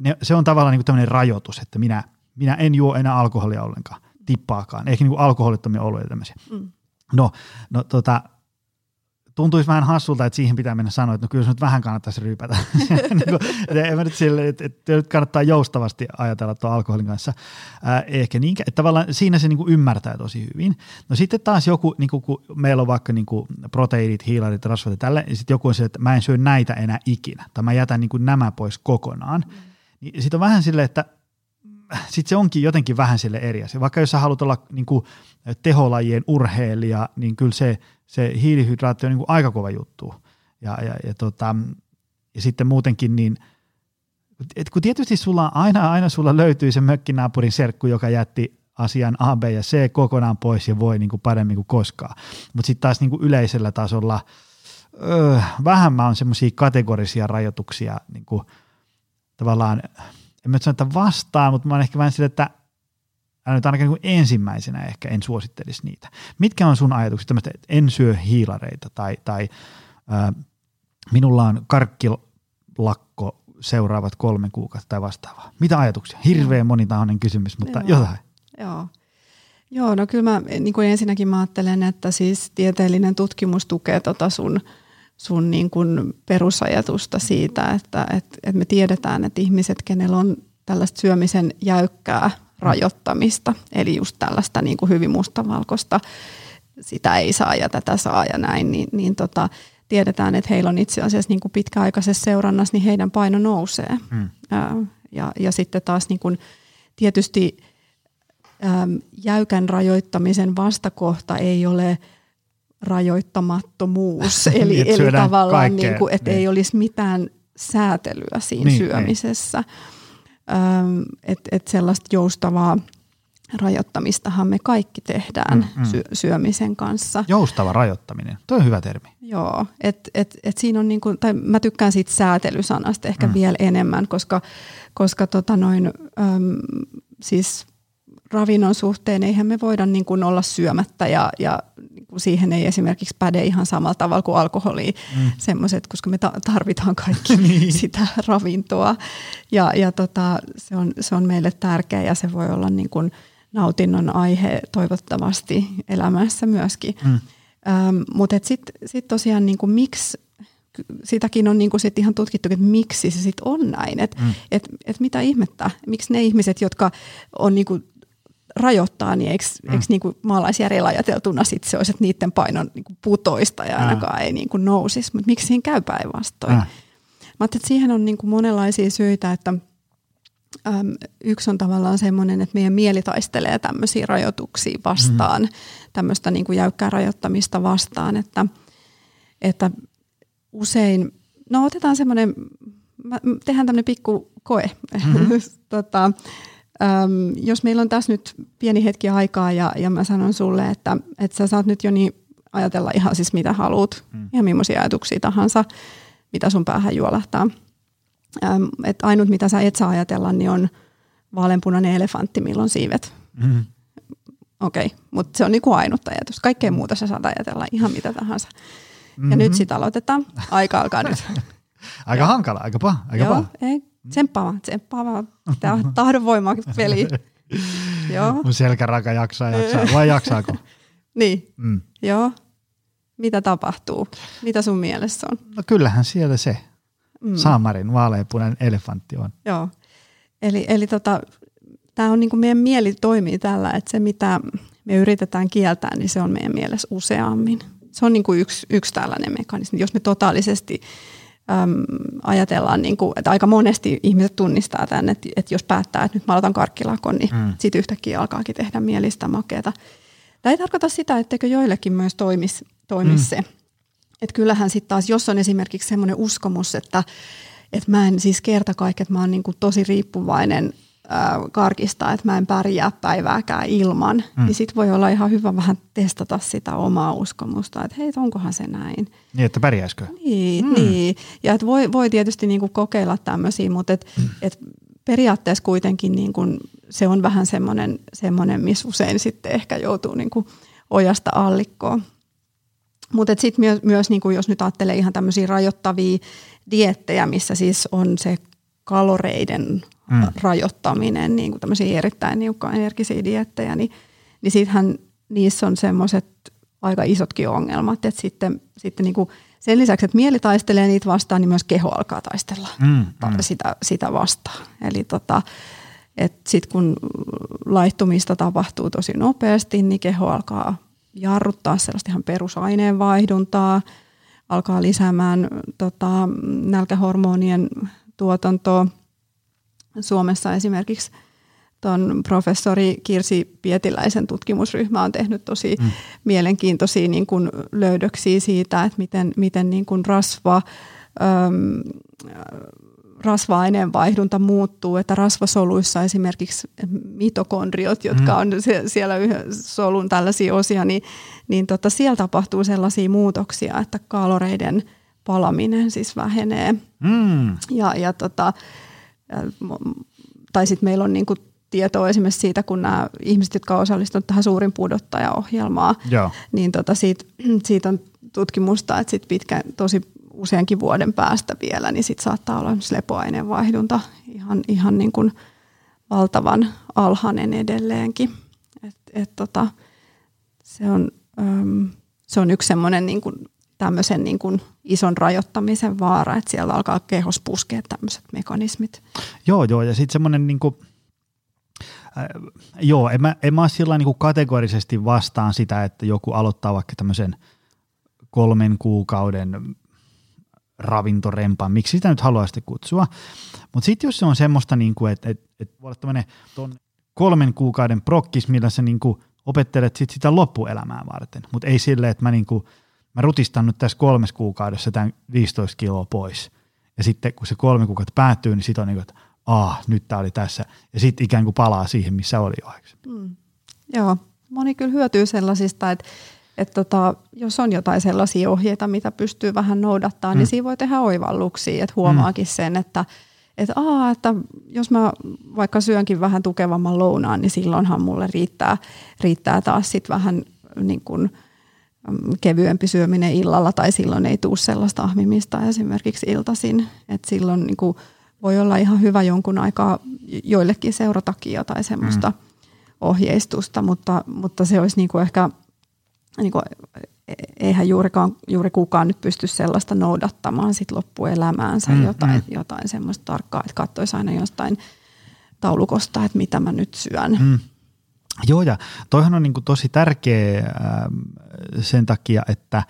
ne, se on tavallaan niin tämmöinen rajoitus, että minä, minä en juo enää alkoholia ollenkaan tippaakaan, eikä niin kuin alkoholittomia oluja tämmöisiä. Mm. No, no tota, tuntuisi vähän hassulta, että siihen pitää mennä sanoa, että no kyllä se nyt vähän kannattaisi ryypätä. niin kuin, en mä nyt sille, että, että nyt kannattaa joustavasti ajatella tuon alkoholin kanssa. Ää, ehkä niin, että tavallaan siinä se niin kuin ymmärtää tosi hyvin. No sitten taas joku, niin kuin, kun meillä on vaikka niin kuin proteiinit, hiilarit, rasvat ja tälle, ja sitten joku on se, että mä en syö näitä enää ikinä, tai mä jätän niin kuin nämä pois kokonaan. Mm. Niin sitten on vähän silleen, että sitten se onkin jotenkin vähän sille eri asia. Vaikka jos sä haluat olla niin kuin teholajien urheilija, niin kyllä se, se hiilihydraatti on niin kuin aika kova juttu. Ja, ja, ja, tota, ja sitten muutenkin niin, et kun tietysti sulla aina, aina sulla löytyy se mökkinaapurin serkku, joka jätti asian A, B ja C kokonaan pois ja voi niin kuin paremmin kuin koskaan. Mutta sitten taas niin kuin yleisellä tasolla öö, vähemmän on semmoisia kategorisia rajoituksia niin kuin, tavallaan – en mä sano, että vastaan, mutta mä oon ehkä vähän sille, että nyt ainakin niin ensimmäisenä ehkä en suosittelisi niitä. Mitkä on sun ajatukset tämmöistä, että en syö hiilareita tai, tai äh, minulla on karkkilakko seuraavat kolme kuukautta tai vastaavaa. Mitä ajatuksia? Hirveän monitahoinen kysymys, mutta Joo. jotain. Joo. Joo, no kyllä mä niin kuin ensinnäkin mä ajattelen, että siis tieteellinen tutkimus tukee tota sun – sun niin kuin perusajatusta siitä, että, että, että me tiedetään, että ihmiset, kenellä on tällaista syömisen jäykkää rajoittamista, eli just tällaista niin kuin hyvin mustavalkoista, sitä ei saa ja tätä saa ja näin, niin, niin tota, tiedetään, että heillä on itse asiassa niin kuin pitkäaikaisessa seurannassa, niin heidän paino nousee. Mm. Ja, ja sitten taas niin kuin, tietysti äm, jäykän rajoittamisen vastakohta ei ole – rajoittamattomuus, eli, niin, eli tavallaan niin kuin, että niin. ei olisi mitään säätelyä siinä niin, syömisessä. Niin. Että et sellaista joustavaa rajoittamistahan me kaikki tehdään mm, mm. Sy- syömisen kanssa. Joustava rajoittaminen, tuo on hyvä termi. Joo, että et, et siinä on niin kuin, tai mä tykkään siitä säätelysanasta ehkä mm. vielä enemmän, koska, koska tota noin, äm, siis ravinnon suhteen eihän me voida niin kuin olla syömättä ja, ja niin kuin siihen ei esimerkiksi päde ihan samalla tavalla kuin alkoholi, mm. semmoiset, koska me tarvitaan kaikki niin. sitä ravintoa ja, ja tota, se, on, se on meille tärkeä ja se voi olla niin kuin nautinnon aihe toivottavasti elämässä myöskin. Mm. Ähm, Mutta sitten sit tosiaan niin kuin miksi sitäkin on niin kuin sit ihan tutkittu, että miksi se sitten on näin. Että mm. et, et mitä ihmettä, miksi ne ihmiset, jotka on niin kuin rajoittaa, niin eikö, mm. eikö niin kuin maalaisjärjellä ajateltuna sit se olisi, että niiden painon niin kuin putoista ja ainakaan mm. ei niin kuin nousisi. Mutta miksi siinä käy päinvastoin? Mm. Mä että siihen on niin kuin monenlaisia syitä, että äm, yksi on tavallaan semmoinen, että meidän mieli taistelee tämmöisiä rajoituksia vastaan, mm. tämmöistä niin kuin jäykkää rajoittamista vastaan, että, että usein, no otetaan semmoinen, tehdään tämmöinen pikku koe. Mm-hmm. tota, Öm, jos meillä on tässä nyt pieni hetki aikaa ja, ja mä sanon sulle, että, että sä saat nyt jo niin ajatella ihan siis mitä haluat, mm. ihan millaisia ajatuksia tahansa, mitä sun päähän juolahtaa. Öm, et ainut mitä sä et saa ajatella, niin on vaaleanpunainen elefantti, milloin siivet. Mm. Okei, okay, mutta se on niinku ainut ajatus. Kaikkea muuta sä saat ajatella ihan mitä tahansa. Mm-hmm. Ja nyt sitten aloitetaan. Aika alkaa nyt. aika hankala, aika paha. Aika Joo, paha. ei, Tsemppaava, tsemppaava. Tämä on tahdonvoima peli. Joo. Mun selkäraka jaksaa, jaksaa. Vai jaksaako? niin. Mm. Joo. Mitä tapahtuu? Mitä sun mielessä on? No kyllähän siellä se mm. Saamarin vaaleanpunainen elefantti on. Joo. Eli, eli tota, tämä on niin kuin meidän mieli toimii tällä, että se mitä me yritetään kieltää, niin se on meidän mielessä useammin. Se on niin kuin yksi, yksi tällainen mekanismi. Jos me totaalisesti äm, ajatellaan, niin kuin, että aika monesti ihmiset tunnistaa tämän, että, että jos päättää, että nyt mä aloitan karkkilakon, niin mm. sitten yhtäkkiä alkaakin tehdä mielistä makeata. Tämä ei tarkoita sitä, etteikö joillekin myös toimisi toimis mm. se. Että kyllähän sitten taas, jos on esimerkiksi semmoinen uskomus, että, että mä en siis kerta kaiken, että mä oon niin kuin tosi riippuvainen karkistaa, että mä en pärjää päivääkään ilman, mm. niin sitten voi olla ihan hyvä vähän testata sitä omaa uskomusta, että hei, onkohan se näin. Niin, että pärjäisikö? Niin, mm. niin. ja että voi, voi tietysti niinku kokeilla tämmöisiä, mutta et, mm. et periaatteessa kuitenkin niinku se on vähän semmoinen, semmoinen missä usein sitten ehkä joutuu niinku ojasta allikkoon. Mutta sitten myös, myös niinku, jos nyt ajattelee ihan tämmöisiä rajoittavia diettejä, missä siis on se kaloreiden mm. rajoittaminen, niin kuin tämmöisiä erittäin niukkoenergisiä diettejä, niin, niin sittenhän niissä on semmoiset aika isotkin ongelmat. Et sitten sitten niin kuin sen lisäksi, että mieli taistelee niitä vastaan, niin myös keho alkaa taistella Mm, mm. sitä, sitä vastaan. Eli tota, sitten kun laittumista tapahtuu tosi nopeasti, niin keho alkaa jarruttaa sellaista ihan perusaineenvaihduntaa, alkaa lisäämään tota, nälkähormonien tuotantoa. Suomessa esimerkiksi tuon professori Kirsi Pietiläisen tutkimusryhmä on tehnyt tosi mm. mielenkiintoisia niin kuin löydöksiä siitä, että miten, miten niin kuin rasva, äm, rasva-aineen vaihdunta muuttuu, että rasvasoluissa esimerkiksi mitokondriot, jotka mm. on siellä solun tällaisia osia, niin, niin tota, siellä tapahtuu sellaisia muutoksia, että kaloreiden palaminen siis vähenee. Mm. Ja, ja tota, tai sitten meillä on niinku tietoa esimerkiksi siitä, kun nämä ihmiset, jotka ovat osallistuneet tähän suurin pudottaja-ohjelmaan, Joo. niin tota siitä, siitä on tutkimusta, että sit pitkä, tosi useankin vuoden päästä vielä, niin sit saattaa olla lepoaineenvaihdunta ihan, ihan niin kuin valtavan alhainen edelleenkin. Et, et tota, se, on, äm, se on yksi semmoinen niin kuin tämmöisen niin kuin ison rajoittamisen vaara, että siellä alkaa kehos puskea tämmöiset mekanismit. Joo, joo, ja sitten semmoinen niin kuin, äh, joo, en mä, en mä sillä niin kuin kategorisesti vastaan sitä, että joku aloittaa vaikka tämmöisen kolmen kuukauden ravintorempan, miksi sitä nyt haluaa sitten kutsua. Mutta sitten jos se on semmoista, niin kuin, että, että, että voi olla tämmöinen kolmen kuukauden prokkis, millä sä niin kuin opettelet sit sitä loppuelämää varten, mutta ei silleen, että mä, niin kuin, mä rutistan nyt tässä kolmes kuukaudessa tämän 15 kiloa pois. Ja sitten kun se kolme kuukautta päättyy, niin sitten on niin kuin, että aah, nyt tämä oli tässä. Ja sitten ikään kuin palaa siihen, missä oli jo mm. Joo, moni kyllä hyötyy sellaisista, että että tota, jos on jotain sellaisia ohjeita, mitä pystyy vähän noudattaa, niin mm. niin siinä voi tehdä oivalluksia, että huomaakin mm. sen, että että, aa, että jos mä vaikka syönkin vähän tukevamman lounaan, niin silloinhan mulle riittää, riittää taas sit vähän niin kuin, mm, kevyempi syöminen illalla tai silloin ei tule sellaista ahmimista esimerkiksi iltaisin. että silloin niin kuin voi olla ihan hyvä jonkun aikaa joillekin seuratakin jotain semmoista mm. ohjeistusta, mutta, mutta se olisi niin kuin ehkä niin kuin, eihän juurikaan, juuri kukaan nyt pysty sellaista noudattamaan sit loppuelämäänsä mm, jotain, mm. jotain semmoista tarkkaa, että katsoisi aina jostain taulukosta, että mitä mä nyt syön. Mm. Joo, ja toihan on niin kuin tosi tärkeä äh, sen takia, että,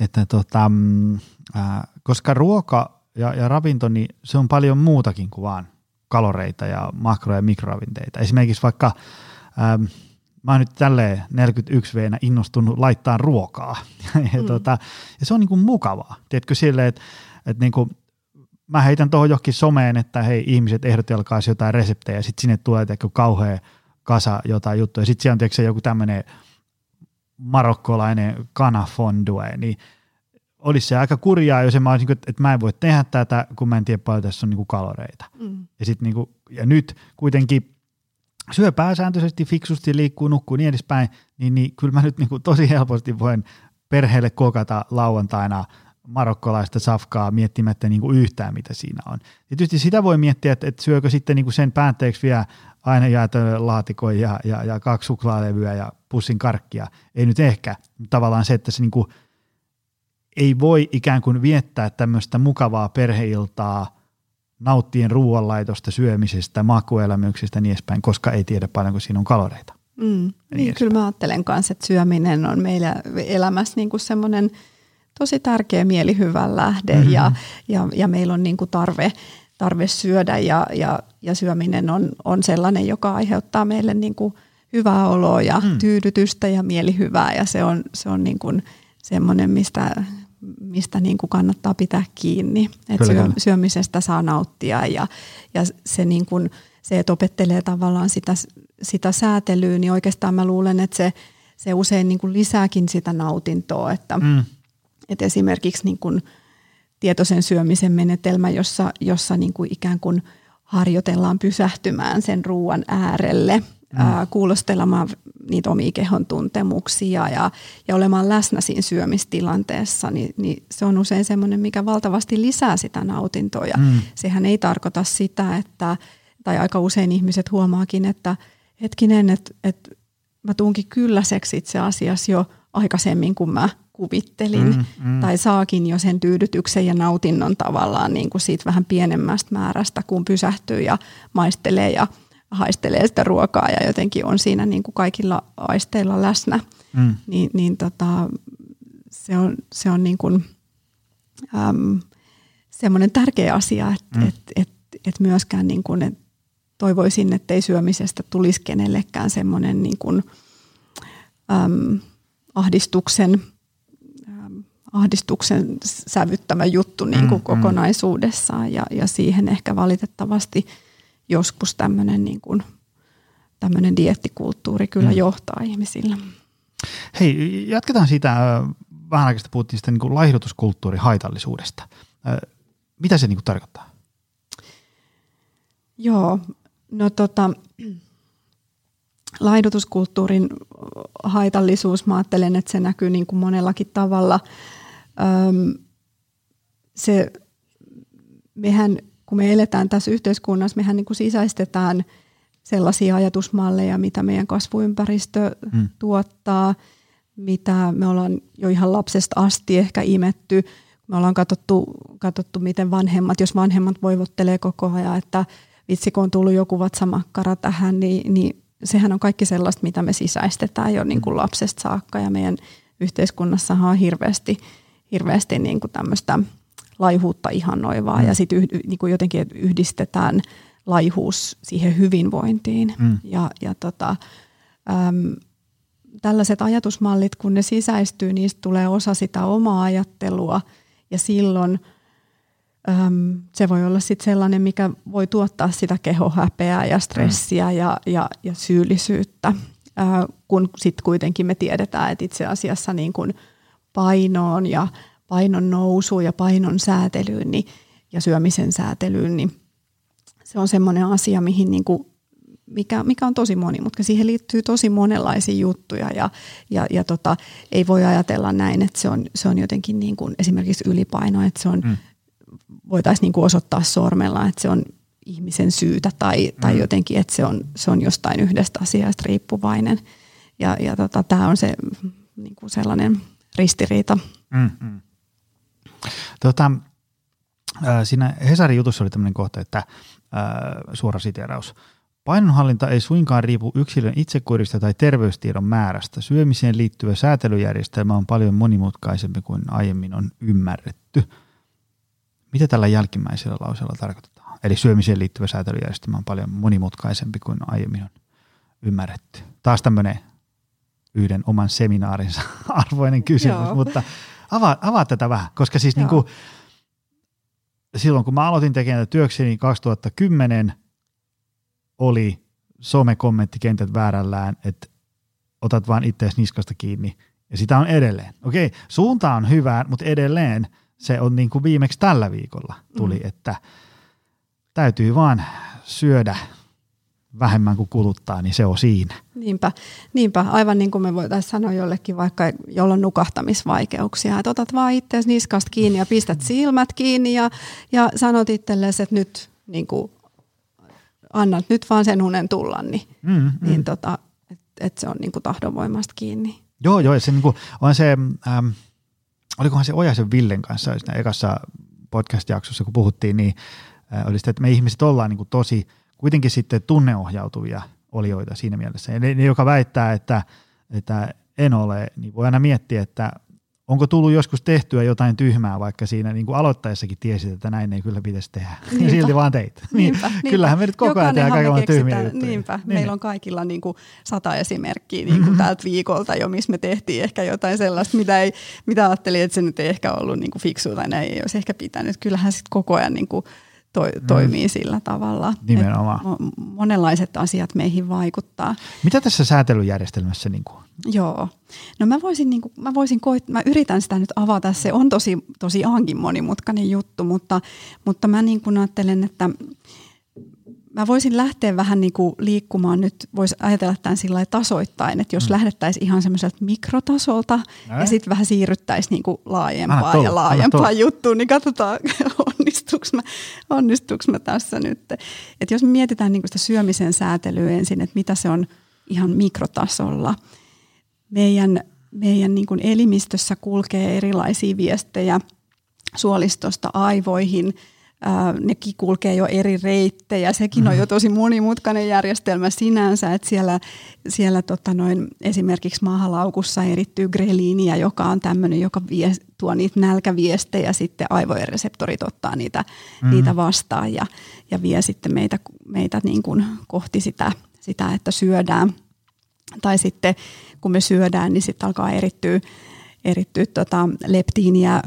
että tota, mm, äh, koska ruoka ja, ja ravinto, niin se on paljon muutakin kuin vaan kaloreita ja makro- ja mikroravinteita. Esimerkiksi vaikka ähm, mä oon nyt tälleen 41 v innostunut laittaa ruokaa. ja, mm. tota, ja se on niin kuin mukavaa. Tiedätkö silleen, että, että niin kuin, mä heitän tuohon johonkin someen, että hei ihmiset ehdotelkaa jotain reseptejä ja sitten sinne tulee tiedätkö, kauhean kasa jotain juttuja. Sitten siellä on tiedätkö, joku tämmöinen marokkolainen kanafondue, niin olisi se aika kurjaa, jos mä olisin, että mä en voi tehdä tätä, kun mä en tiedä paljon tässä on niin kaloreita. Mm. Ja, sit niin kuin, ja nyt kuitenkin syö pääsääntöisesti fiksusti, liikkuu, nukkuu niin edespäin, niin, niin kyllä mä nyt niin kuin tosi helposti voin perheelle kokata lauantaina marokkolaista safkaa miettimättä niin kuin yhtään, mitä siinä on. Tietysti sitä voi miettiä, että, että syökö sitten niin kuin sen päätteeksi vielä aina laatikon ja, ja, ja kaksi suklaalevyä ja pussin karkkia. Ei nyt ehkä, tavallaan se, että se niin kuin ei voi ikään kuin viettää tämmöistä mukavaa perheiltaa – nauttien ruoanlaitosta, syömisestä, makuelämyksistä ja niin edespäin, koska ei tiedä paljonko siinä on kaloreita. Mm, niin, niin kyllä mä ajattelen kanssa, että syöminen on meillä elämässä niin kuin semmoinen tosi tärkeä mielihyvän lähde mm-hmm. ja, ja, ja meillä on niin kuin tarve, tarve syödä ja, ja, ja syöminen on, on sellainen, joka aiheuttaa meille niin kuin hyvää oloa ja mm. tyydytystä ja mielihyvää ja se on, se on niin kuin semmoinen, mistä mistä niin kuin kannattaa pitää kiinni. Että syö, syömisestä saa nauttia ja, ja se, niin kuin, se, että opettelee tavallaan sitä, sitä säätelyä, niin oikeastaan mä luulen, että se, se usein niin kuin lisääkin sitä nautintoa. Että, mm. Että esimerkiksi niin kuin tietoisen syömisen menetelmä, jossa, jossa niin kuin ikään kuin harjoitellaan pysähtymään sen ruoan äärelle – mm. ää, kuulostelemaan niitä omia kehon tuntemuksia ja, ja olemaan läsnä siinä syömistilanteessa, niin, niin se on usein semmoinen, mikä valtavasti lisää sitä nautintoa. Ja mm. Sehän ei tarkoita sitä, että, tai aika usein ihmiset huomaakin, että hetkinen, että, että mä tuunkin kylläiseksi itse asiassa jo aikaisemmin kuin mä kuvittelin. Mm, mm. Tai saakin jo sen tyydytyksen ja nautinnon tavallaan niin kuin siitä vähän pienemmästä määrästä, kun pysähtyy ja maistelee ja haistelee sitä ruokaa ja jotenkin on siinä niin kuin kaikilla aisteilla läsnä. Mm. Niin, niin tota, se on, se on niin kuin, äm, semmoinen tärkeä asia, että mm. et, et, et myöskään niin kuin, et toivoisin, että ei syömisestä tulisi kenellekään semmoinen niin kuin, äm, ahdistuksen, ahdistuksen sävyttämä juttu niin kuin mm, mm. kokonaisuudessaan ja, ja siihen ehkä valitettavasti joskus tämmöinen niin kuin, tämmöinen diettikulttuuri kyllä mm. johtaa ihmisillä. Hei, jatketaan siitä, vähän aikaista puhuttiin sitä niin kuin laihdutuskulttuurin haitallisuudesta. Mitä se niin kuin tarkoittaa? Joo, no tota, laidutuskulttuurin haitallisuus, mä ajattelen, että se näkyy niin kuin monellakin tavalla. Öm, se, mehän, kun me eletään tässä yhteiskunnassa, mehän niin kuin sisäistetään sellaisia ajatusmalleja, mitä meidän kasvuympäristö hmm. tuottaa, mitä me ollaan jo ihan lapsesta asti ehkä imetty. Me ollaan katsottu, katsottu miten vanhemmat, jos vanhemmat voivottelee koko ajan, että vitsi kun on tullut joku vatsamakkara tähän, niin, niin sehän on kaikki sellaista, mitä me sisäistetään jo niin kuin mm. lapsesta saakka ja meidän yhteiskunnassahan on hirveästi, hirveästi niin kuin tämmöistä laihuutta ihannoivaa mm. ja sitten yh, niin kuin jotenkin yhdistetään laihuus siihen hyvinvointiin. Mm. Ja, ja tota, äm, tällaiset ajatusmallit, kun ne sisäistyy, niistä tulee osa sitä omaa ajattelua ja silloin – se voi olla sit sellainen, mikä voi tuottaa sitä kehohäpeää ja stressiä mm. ja, ja, ja syyllisyyttä, kun sitten kuitenkin me tiedetään, että itse asiassa niin kun painoon ja painon nousuun ja painon säätelyyn niin, ja syömisen säätelyyn, niin se on semmoinen asia, mihin niin kuin mikä, mikä on tosi monimutkainen. Siihen liittyy tosi monenlaisia juttuja ja, ja, ja tota, ei voi ajatella näin, että se on, se on jotenkin niin kuin esimerkiksi ylipaino, että se on mm voitaisiin niin kuin osoittaa sormella, että se on ihmisen syytä tai, tai mm. jotenkin, että se on, se on jostain yhdestä asiasta riippuvainen. Ja, ja tota, tämä on se niin kuin sellainen ristiriita. Mm-hmm. Tota, äh, siinä Hesarin jutussa oli tämmöinen kohta, että äh, suora siteraus. Painonhallinta ei suinkaan riipu yksilön itsekuirista tai terveystiedon määrästä. Syömiseen liittyvä säätelyjärjestelmä on paljon monimutkaisempi kuin aiemmin on ymmärretty – mitä tällä jälkimmäisellä lauseella tarkoitetaan? Eli syömiseen liittyvä säätelyjärjestelmä on paljon monimutkaisempi kuin aiemmin on ymmärretty. Taas tämmöinen yhden oman seminaarinsa arvoinen kysymys, Joo. mutta avaa, avaa tätä vähän, koska siis niin kuin, silloin kun mä aloitin tekemään työkseni 2010, oli some-kommenttikentät väärällään, että otat vaan itseäsi niskasta kiinni, ja sitä on edelleen. Okei, suunta on hyvä, mutta edelleen – se on niin kuin viimeksi tällä viikolla tuli, mm. että täytyy vaan syödä vähemmän kuin kuluttaa, niin se on siinä. Niinpä, niinpä. aivan niin kuin me voitaisiin sanoa jollekin vaikka, jolla on nukahtamisvaikeuksia, että otat vaan itseäsi niskasta kiinni ja pistät silmät kiinni ja, ja sanot itsellesi, että nyt niin kuin, annat nyt vaan sen unen tulla, niin, mm, mm. niin tota, että et se on niin kuin tahdonvoimasta kiinni. Joo, joo, se niin kuin, on se, ähm, olikohan se Ojasen Villen kanssa siinä ekassa podcast-jaksossa, kun puhuttiin, niin äh, oli sitä, että me ihmiset ollaan niin kuin tosi kuitenkin sitten tunneohjautuvia olioita siinä mielessä. Ja ne, joka väittää, että, että en ole, niin voi aina miettiä, että onko tullut joskus tehtyä jotain tyhmää, vaikka siinä niin kuin aloittaessakin tiesit, että näin ei kyllä pitäisi tehdä. Niinpä. Silti vaan teit. Niinpä, niin, Kyllähän me nyt koko ajan tehdään kaikenlaisia tyhmiä juttuja. Niinpä. Niin. Meillä on kaikilla niin kuin sata esimerkkiä niin kuin mm-hmm. tältä viikolta jo, missä me tehtiin ehkä jotain sellaista, mitä, ei, mitä ajattelin, että se nyt ei ehkä ollut niin kuin tai näin ei olisi ehkä pitänyt. Kyllähän sitten koko ajan niin kuin to, mm. toimii sillä tavalla. Nimenomaan. monenlaiset asiat meihin vaikuttaa. Mitä tässä säätelyjärjestelmässä niin kuin? Joo. No mä voisin, niin kuin, mä voisin koit, mä yritän sitä nyt avata. Se on tosi, tosi aankin monimutkainen juttu, mutta, mutta mä niin kuin ajattelen, että mä voisin lähteä vähän niin kuin liikkumaan nyt, voisi ajatella tämän sillä tasoittain, että jos mm. lähdettäisiin ihan semmoiselta mikrotasolta Näin. ja sitten vähän siirryttäisiin niin kuin laajempaa ja laajempaa juttuun, niin katsotaan, onnistuuko mä, onnistuuko mä tässä nyt. Et jos mietitään niin sitä syömisen säätelyä ensin, että mitä se on ihan mikrotasolla. Meidän meidän niin elimistössä kulkee erilaisia viestejä suolistosta aivoihin. Nekin kulkee jo eri reittejä. Sekin on jo mm-hmm. tosi monimutkainen järjestelmä sinänsä, että siellä, siellä tota noin, esimerkiksi maahalaukussa erittyy greliiniä, joka on tämmöinen, joka vie, tuo niitä nälkäviestejä, sitten aivojen reseptorit ottaa niitä, mm. niitä vastaan ja, ja vie sitten meitä, meitä niin kuin kohti sitä, sitä, että syödään. Tai sitten kun me syödään, niin sitten alkaa erittyä, erittyä tota leptiiniä,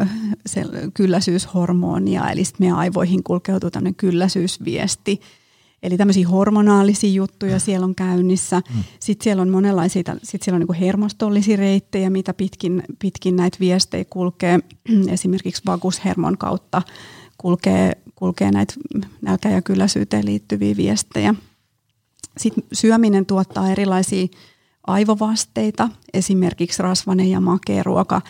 se kylläisyyshormonia, eli sitten meidän aivoihin kulkeutuu tämmöinen kylläisyysviesti. Eli tämmöisiä hormonaalisia juttuja siellä on käynnissä. Mm. Sitten siellä on monenlaisia, sitten siellä on niin hermostollisia reittejä, mitä pitkin, pitkin näitä viestejä kulkee. Esimerkiksi vagushermon kautta kulkee, kulkee näitä nälkä- ja kylläisyyteen liittyviä viestejä. Sitten syöminen tuottaa erilaisia aivovasteita, esimerkiksi rasvanen ja makea ruoka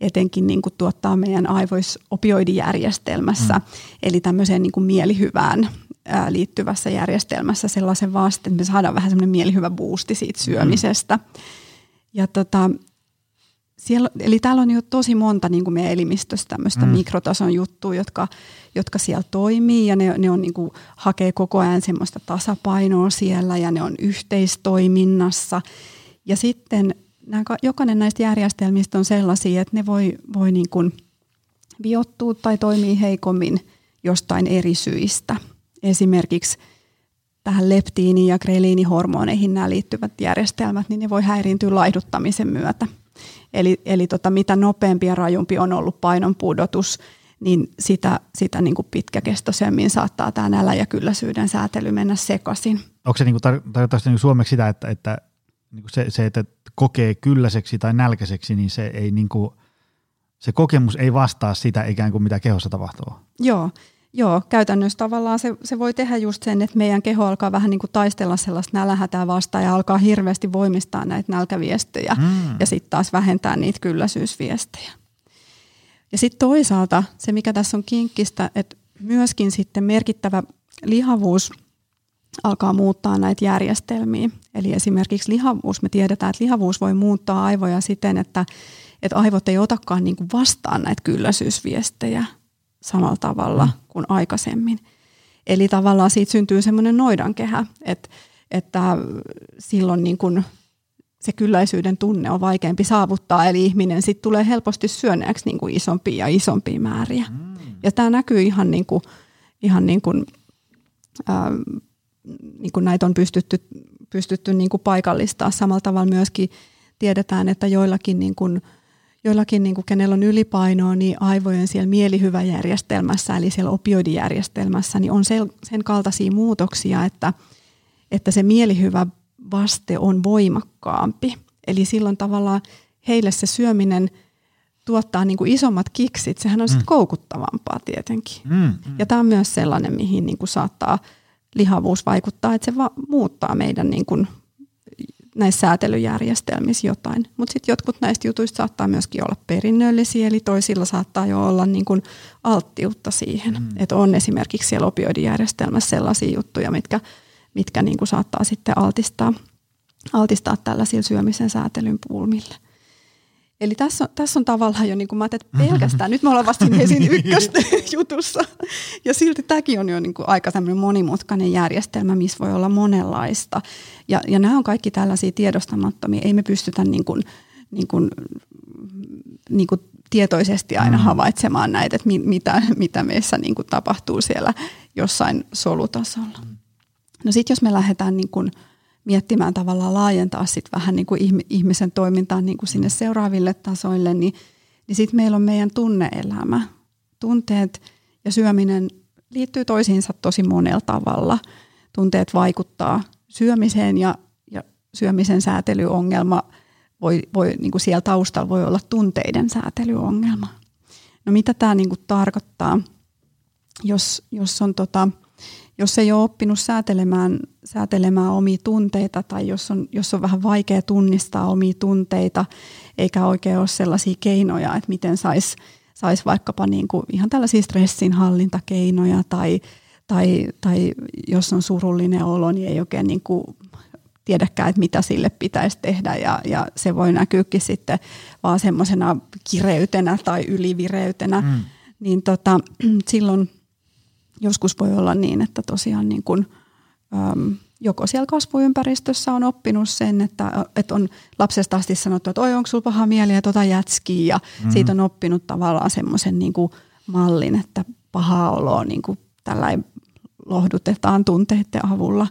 etenkin niin kuin tuottaa meidän aivois opioidijärjestelmässä, mm. eli tämmöiseen niin kuin mielihyvään ää, liittyvässä järjestelmässä sellaisen vasteen, että me saadaan vähän semmoinen mielihyvä boosti siitä syömisestä. Mm. Ja tota, siellä, eli täällä on jo tosi monta niin kuin meidän elimistössä tämmöistä mm. mikrotason juttua, jotka, jotka siellä toimii ja ne, ne on niin kuin, hakee koko ajan semmoista tasapainoa siellä ja ne on yhteistoiminnassa – ja sitten nämä, jokainen näistä järjestelmistä on sellaisia, että ne voi, voi niin kuin viottua tai toimii heikommin jostain eri syistä. Esimerkiksi tähän leptiini- ja greliinihormoneihin nämä liittyvät järjestelmät, niin ne voi häiriintyä laiduttamisen myötä. Eli, eli tota, mitä nopeampi ja rajumpi on ollut painon pudotus, niin sitä, sitä niin kuin pitkäkestoisemmin saattaa tämä nälä- ja kylläisyyden säätely mennä sekaisin. Onko se niin kuin tar- niin suomeksi sitä, että, että niin kuin se, se, että kokee kylläiseksi tai nälkäiseksi, niin se, ei niin kuin, se kokemus ei vastaa sitä ikään kuin mitä kehossa tapahtuu. Joo, Joo, käytännössä tavallaan se, se voi tehdä just sen, että meidän keho alkaa vähän niin kuin taistella sellaista nälähätää vastaan ja alkaa hirveästi voimistaa näitä nälkäviestejä mm. ja sitten taas vähentää niitä kylläisyysviestejä. Ja sitten toisaalta se, mikä tässä on kinkkistä, että myöskin sitten merkittävä lihavuus – alkaa muuttaa näitä järjestelmiä. Eli esimerkiksi lihavuus, me tiedetään, että lihavuus voi muuttaa aivoja siten, että, että aivot ei otakaan niin kuin vastaan näitä kylläisyysviestejä samalla tavalla mm. kuin aikaisemmin. Eli tavallaan siitä syntyy semmoinen noidankehä, että, että silloin niin kuin se kylläisyyden tunne on vaikeampi saavuttaa, eli ihminen sitten tulee helposti syöneeksi niin kuin isompia ja isompia määriä. Mm. Ja tämä näkyy ihan, niin kuin, ihan niin kuin, äh, niin kuin näitä on pystytty, pystytty niin kuin paikallistaa. Samalla tavalla myöskin tiedetään, että joillakin, niin kuin, joillakin niin kuin kenellä on ylipainoa, niin aivojen siellä mielihyväjärjestelmässä, eli siellä opioidijärjestelmässä, niin on sen kaltaisia muutoksia, että, että se mielihyvä vaste on voimakkaampi. Eli silloin tavallaan heille se syöminen tuottaa niin kuin isommat kiksit, sehän on sitten mm. koukuttavampaa tietenkin. Mm, mm. Ja tämä on myös sellainen, mihin niin kuin saattaa – lihavuus vaikuttaa, että se va- muuttaa meidän niin kuin näissä säätelyjärjestelmissä jotain. Mutta sitten jotkut näistä jutuista saattaa myöskin olla perinnöllisiä, eli toisilla saattaa jo olla niin kuin alttiutta siihen. Mm. Että on esimerkiksi siellä opioidijärjestelmässä sellaisia juttuja, mitkä, mitkä niin kuin saattaa sitten altistaa, altistaa tällaisilla syömisen säätelyn pulmille. Eli tässä on, tässä on tavallaan jo, niin kuin mä että pelkästään, nyt me ollaan vasta siinä ykköstä jutussa, ja silti tämäkin on jo niin kuin aika tämmöinen monimutkainen järjestelmä, missä voi olla monenlaista. Ja, ja nämä on kaikki tällaisia tiedostamattomia, ei me pystytä niin kuin, niin kuin, niin kuin tietoisesti aina mm. havaitsemaan näitä, että mitä, mitä meissä niin kuin tapahtuu siellä jossain solutasolla. Mm. No sitten jos me lähdetään niin kuin – miettimään tavallaan laajentaa sit vähän niin kuin ihmisen toimintaa niin kuin sinne seuraaville tasoille, niin, niin sitten meillä on meidän tunneelämä. Tunteet ja syöminen liittyy toisiinsa tosi monella tavalla. Tunteet vaikuttaa syömiseen ja, ja syömisen säätelyongelma voi, voi niin kuin siellä taustalla voi olla tunteiden säätelyongelma. No mitä tämä niin kuin tarkoittaa, jos, jos on tota, jos ei ole oppinut säätelemään, säätelemään omia tunteita tai jos on, jos on vähän vaikea tunnistaa omia tunteita, eikä oikein ole sellaisia keinoja, että miten saisi sais vaikkapa niin kuin ihan tällaisia stressinhallintakeinoja tai, tai, tai jos on surullinen olo, niin ei oikein niin kuin tiedäkään, että mitä sille pitäisi tehdä ja, ja se voi näkyäkin sitten vaan semmoisena kireytenä tai ylivireytenä, mm. niin tota, silloin joskus voi olla niin, että tosiaan niin kuin, äm, joko siellä kasvuympäristössä on oppinut sen, että, että on lapsesta asti sanottu, että oi onko sulla paha mieli ja tota jätskiä ja mm. siitä on oppinut tavallaan semmoisen niin kuin mallin, että paha oloa niin kuin tällä lohdutetaan tunteiden avulla.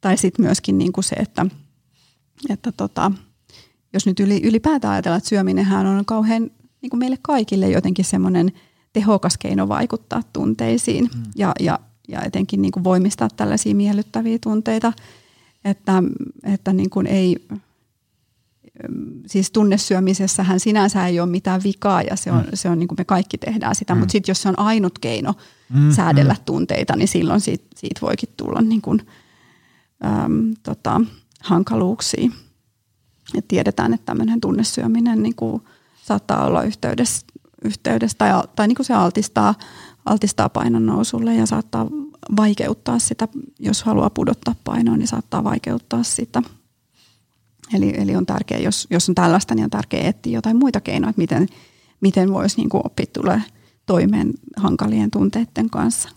Tai sitten myöskin niin kuin se, että, että tota, jos nyt ylipäätään ajatellaan, että syöminenhän on kauhean niin kuin meille kaikille jotenkin semmoinen tehokas keino vaikuttaa tunteisiin mm. ja, ja, ja etenkin niin kuin voimistaa tällaisia miellyttäviä tunteita, että, että niin kuin ei, siis tunnesyömisessähän sinänsä ei ole mitään vikaa ja se on, mm. se on niin kuin me kaikki tehdään sitä, mm. mutta sitten jos se on ainut keino mm. säädellä mm. tunteita, niin silloin siitä, siitä voikin tulla niin kuin, äm, tota, hankaluuksia. Et tiedetään, että tämmöinen tunnesyöminen niin kuin saattaa olla yhteydessä, yhteydessä tai, tai niin kuin se altistaa, altistaa painon nousulle ja saattaa vaikeuttaa sitä, jos haluaa pudottaa painoa, niin saattaa vaikeuttaa sitä – Eli, eli on tärkeää, jos, jos on tällaista, niin on tärkeää etsiä jotain muita keinoja, että miten, miten voisi niin kuin oppia tulee toimeen hankalien tunteiden kanssa.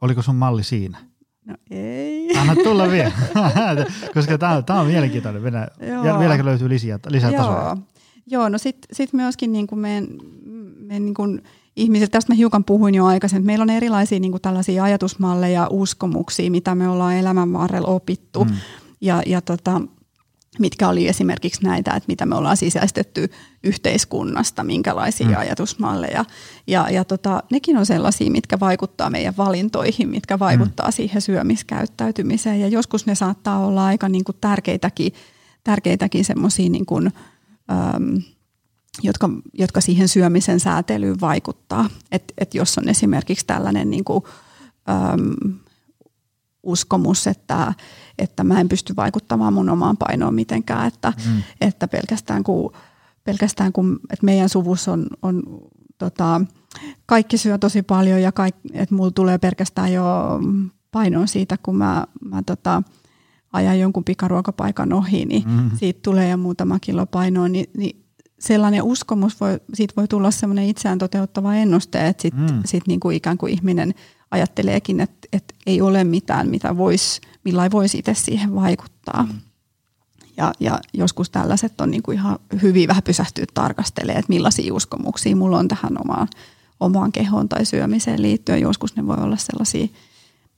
Oliko sun malli siinä? No ei. Anna tulla vielä, koska tämä, tämä on mielenkiintoinen. Vieläkö löytyy lisää, lisää Joo. Joo, no sitten sit myöskin niin kuin meidän, meidän niin kuin ihmiset, tästä mä hiukan puhuin jo aikaisemmin, meillä on erilaisia niin kuin tällaisia ajatusmalleja, uskomuksia, mitä me ollaan elämän varrella opittu. Mm. Ja, ja tota, mitkä oli esimerkiksi näitä, että mitä me ollaan sisäistetty yhteiskunnasta, minkälaisia mm. ajatusmalleja. Ja, ja tota, nekin on sellaisia, mitkä vaikuttaa meidän valintoihin, mitkä vaikuttaa mm. siihen syömiskäyttäytymiseen. Ja joskus ne saattaa olla aika niin kuin tärkeitäkin, tärkeitäkin semmoisia niin kuin, äm, jotka, jotka siihen syömisen säätelyyn vaikuttaa. Et, et jos on esimerkiksi tällainen niin kuin, äm, uskomus, että, että mä en pysty vaikuttamaan mun omaan painoon mitenkään, että, mm. että pelkästään kun, pelkästään kun että meidän suvussa on, on tota, kaikki syö tosi paljon ja kaik, että mulla tulee pelkästään jo painoon siitä, kun mä, mä tota, ajan jonkun pikaruokapaikan ohi, niin mm. siitä tulee jo muutama kilo painoa, niin, niin sellainen uskomus, voi, siitä voi tulla sellainen itseään toteuttava ennuste, että sitten mm. sit niin kuin ikään kuin ihminen ajatteleekin, että, että ei ole mitään, mitä vois, millä voisi itse siihen vaikuttaa. Mm. Ja, ja joskus tällaiset on niin kuin ihan hyvin vähän pysähtyä tarkastelemaan, että millaisia uskomuksia mulla on tähän omaan, omaan kehoon tai syömiseen liittyen. Joskus ne voi olla sellaisia,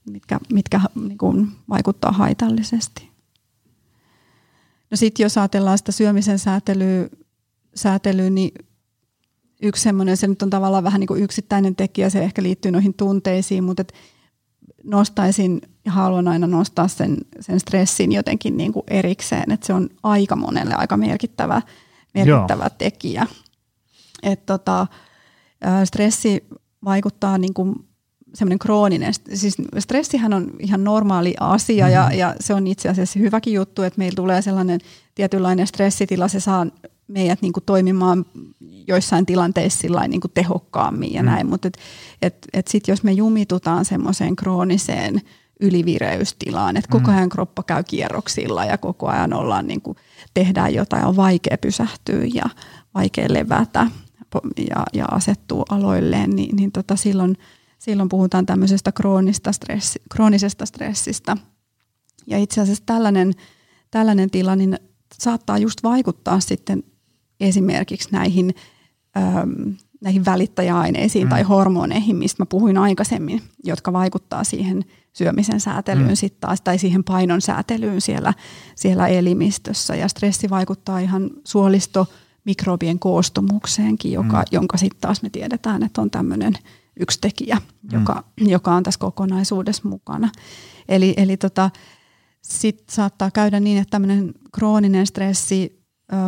mitkä, mitkä niin kuin vaikuttaa haitallisesti. No sitten jos ajatellaan sitä syömisen säätelyä säätelyyn, niin yksi semmoinen, se nyt on tavallaan vähän niin kuin yksittäinen tekijä, se ehkä liittyy noihin tunteisiin, mutta et nostaisin ja haluan aina nostaa sen, sen stressin jotenkin niin kuin erikseen, että se on aika monelle aika merkittävä, merkittävä tekijä. Et tota, stressi vaikuttaa niin kuin semmoinen krooninen, siis stressihän on ihan normaali asia mm-hmm. ja, ja se on itse asiassa hyväkin juttu, että meillä tulee sellainen tietynlainen stressitila, se saa meidät niin kuin toimimaan joissain tilanteissa niin kuin tehokkaammin ja mm. näin, mutta et, et, et sit jos me jumitutaan semmoiseen krooniseen ylivireystilaan, että koko mm. ajan kroppa käy kierroksilla ja koko ajan ollaan niin kuin, tehdään jotain, on vaikea pysähtyä ja vaikea levätä ja, ja asettua aloilleen, niin, niin tota silloin, silloin puhutaan tämmöisestä kroonista stressi, kroonisesta stressistä. Ja itse asiassa tällainen, tällainen tila niin saattaa just vaikuttaa sitten esimerkiksi näihin, äm, näihin välittäjäaineisiin mm. tai hormoneihin, mistä mä puhuin aikaisemmin, jotka vaikuttaa siihen syömisen säätelyyn mm. sit taas, tai siihen painon säätelyyn siellä, siellä elimistössä. Ja stressi vaikuttaa ihan suolisto mikrobien koostumukseenkin, joka, mm. jonka sitten taas me tiedetään, että on tämmöinen yksi tekijä, mm. joka, joka on tässä kokonaisuudessa mukana. Eli, eli tota, sitten saattaa käydä niin, että tämmöinen krooninen stressi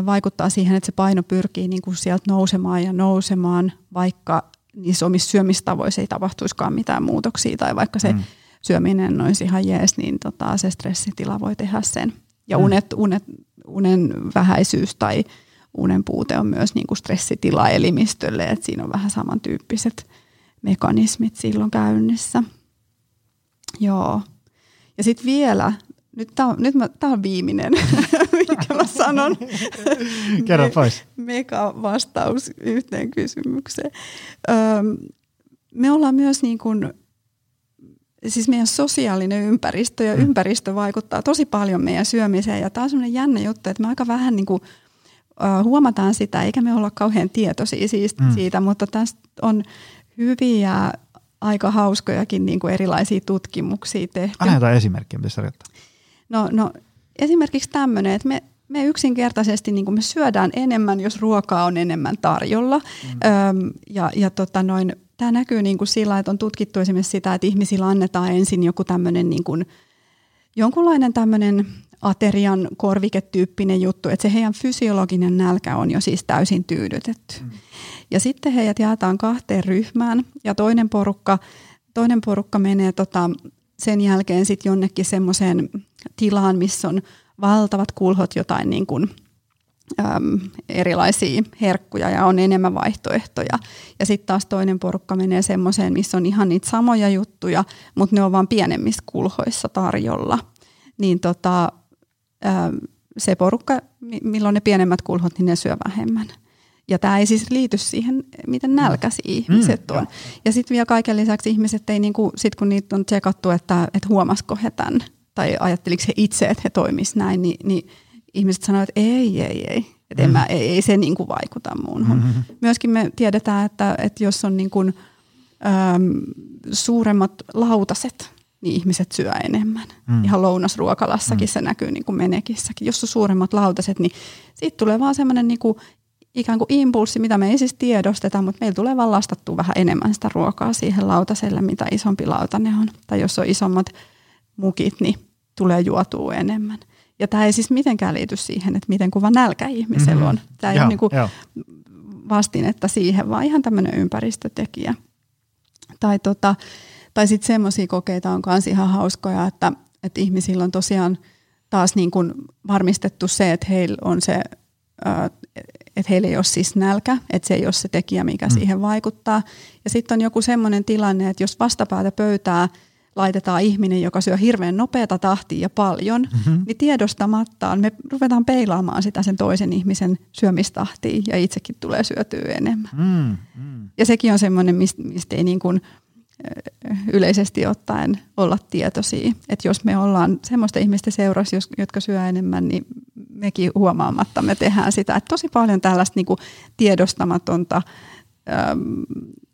vaikuttaa siihen, että se paino pyrkii niin kuin sieltä nousemaan ja nousemaan, vaikka niissä omissa syömistavoissa ei tapahtuisikaan mitään muutoksia tai vaikka se mm. syöminen olisi ihan jees, niin tota, se stressitila voi tehdä sen. Ja mm. unet, unet, unen vähäisyys tai unen puute on myös niin kuin stressitila elimistölle, että siinä on vähän samantyyppiset mekanismit silloin käynnissä. Joo. Ja sitten vielä, nyt tämä on, nyt on viimeinen, mikä mä sanon. Kerro pois. Mega vastaus yhteen kysymykseen. Öm, me ollaan myös niin kuin, siis meidän sosiaalinen ympäristö ja mm. ympäristö vaikuttaa tosi paljon meidän syömiseen. Ja tämä on sellainen jännä juttu, että me aika vähän niin kuin, huomataan sitä, eikä me olla kauhean tietoisia siitä, mm. siitä mutta tästä on hyviä, aika hauskojakin niin kuin erilaisia tutkimuksia tehty. Anna jotain esimerkkiä, mitä tarkoittaa. No, no esimerkiksi tämmöinen, että me, me yksinkertaisesti niin kuin me syödään enemmän, jos ruokaa on enemmän tarjolla. Mm. Öm, ja ja tota noin, tämä näkyy niin kuin sillä, että on tutkittu esimerkiksi sitä, että ihmisillä annetaan ensin joku tämmöinen niin kuin, jonkunlainen tämmöinen aterian korviketyyppinen juttu, että se heidän fysiologinen nälkä on jo siis täysin tyydytetty. Mm. Ja sitten heidät jaetaan kahteen ryhmään ja toinen porukka, toinen porukka menee tota, sen jälkeen sitten jonnekin semmoiseen tilaan, missä on valtavat kulhot jotain niin kuin, äm, erilaisia herkkuja ja on enemmän vaihtoehtoja. Ja sitten taas toinen porukka menee semmoiseen, missä on ihan niitä samoja juttuja, mutta ne on vain pienemmissä kulhoissa tarjolla. Niin tota, äm, se porukka, milloin ne pienemmät kulhot, niin ne syö vähemmän. Ja tämä ei siis liity siihen, miten nälkäisiä mm. ihmiset mm, on. Ja sitten vielä kaiken lisäksi ihmiset ei, niinku, sit kun niitä on tsekattu, että, että huomasiko he tämän, tai ajatteliko he itse, että he toimisivat näin, niin, niin ihmiset sanoivat, että ei, ei, ei. Että mm. mä, ei, ei se niinku vaikuta muuhun. Mm-hmm. Myöskin me tiedetään, että, että jos on niinku, äm, suuremmat lautaset, niin ihmiset syö enemmän. Mm. Ihan lounasruokalassakin mm. se näkyy niin kuin menekissäkin. Jos on suuremmat lautaset, niin siitä tulee vaan semmoinen niin kuin ikään kuin impulssi, mitä me ei siis tiedosteta, mutta meillä tulee vaan lastattua vähän enemmän sitä ruokaa siihen lautaselle, mitä isompi lautane on. Tai jos on isommat mukit, niin tulee juotua enemmän. Ja tämä ei siis mitenkään liity siihen, että miten kuva nälkä ihmisellä mm-hmm. on. Tämä ei ole niin kuin vastinetta siihen, vaan ihan tämmöinen ympäristötekijä. Tai, tota, tai sitten semmoisia kokeita on myös ihan hauskoja, että, että ihmisillä on tosiaan taas niin kuin varmistettu se, että heillä on se että heillä ei ole siis nälkä, että se ei ole se tekijä, mikä mm. siihen vaikuttaa. Ja sitten on joku semmoinen tilanne, että jos vastapäätä pöytää laitetaan ihminen, joka syö hirveän nopeata tahtia ja paljon, mm-hmm. niin tiedostamattaan me ruvetaan peilaamaan sitä sen toisen ihmisen syömistahtia ja itsekin tulee syötyä enemmän. Mm, mm. Ja sekin on semmoinen, mistä, mistä ei niin kuin yleisesti ottaen olla tietoisia. Että jos me ollaan semmoista ihmistä seurassa, jotka syö enemmän, niin mekin huomaamatta me tehdään sitä. Että tosi paljon tällaista niin kuin tiedostamatonta, äm,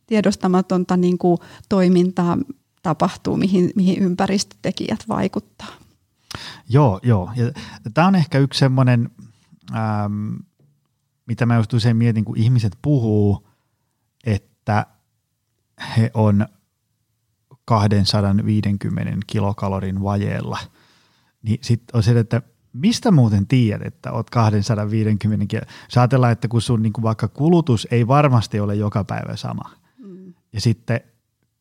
tiedostamatonta niin kuin toimintaa tapahtuu, mihin, mihin ympäristötekijät vaikuttaa. Joo, joo. Tämä on ehkä yksi semmoinen, ähm, mitä mä just usein mietin, kun ihmiset puhuu, että he on 250 kilokalorin vajeella, niin sitten on se, että mistä muuten tiedät, että oot 250 kilokalorin? Jos ajatellaan, että kun sun niin kuin vaikka kulutus ei varmasti ole joka päivä sama, mm. ja sitten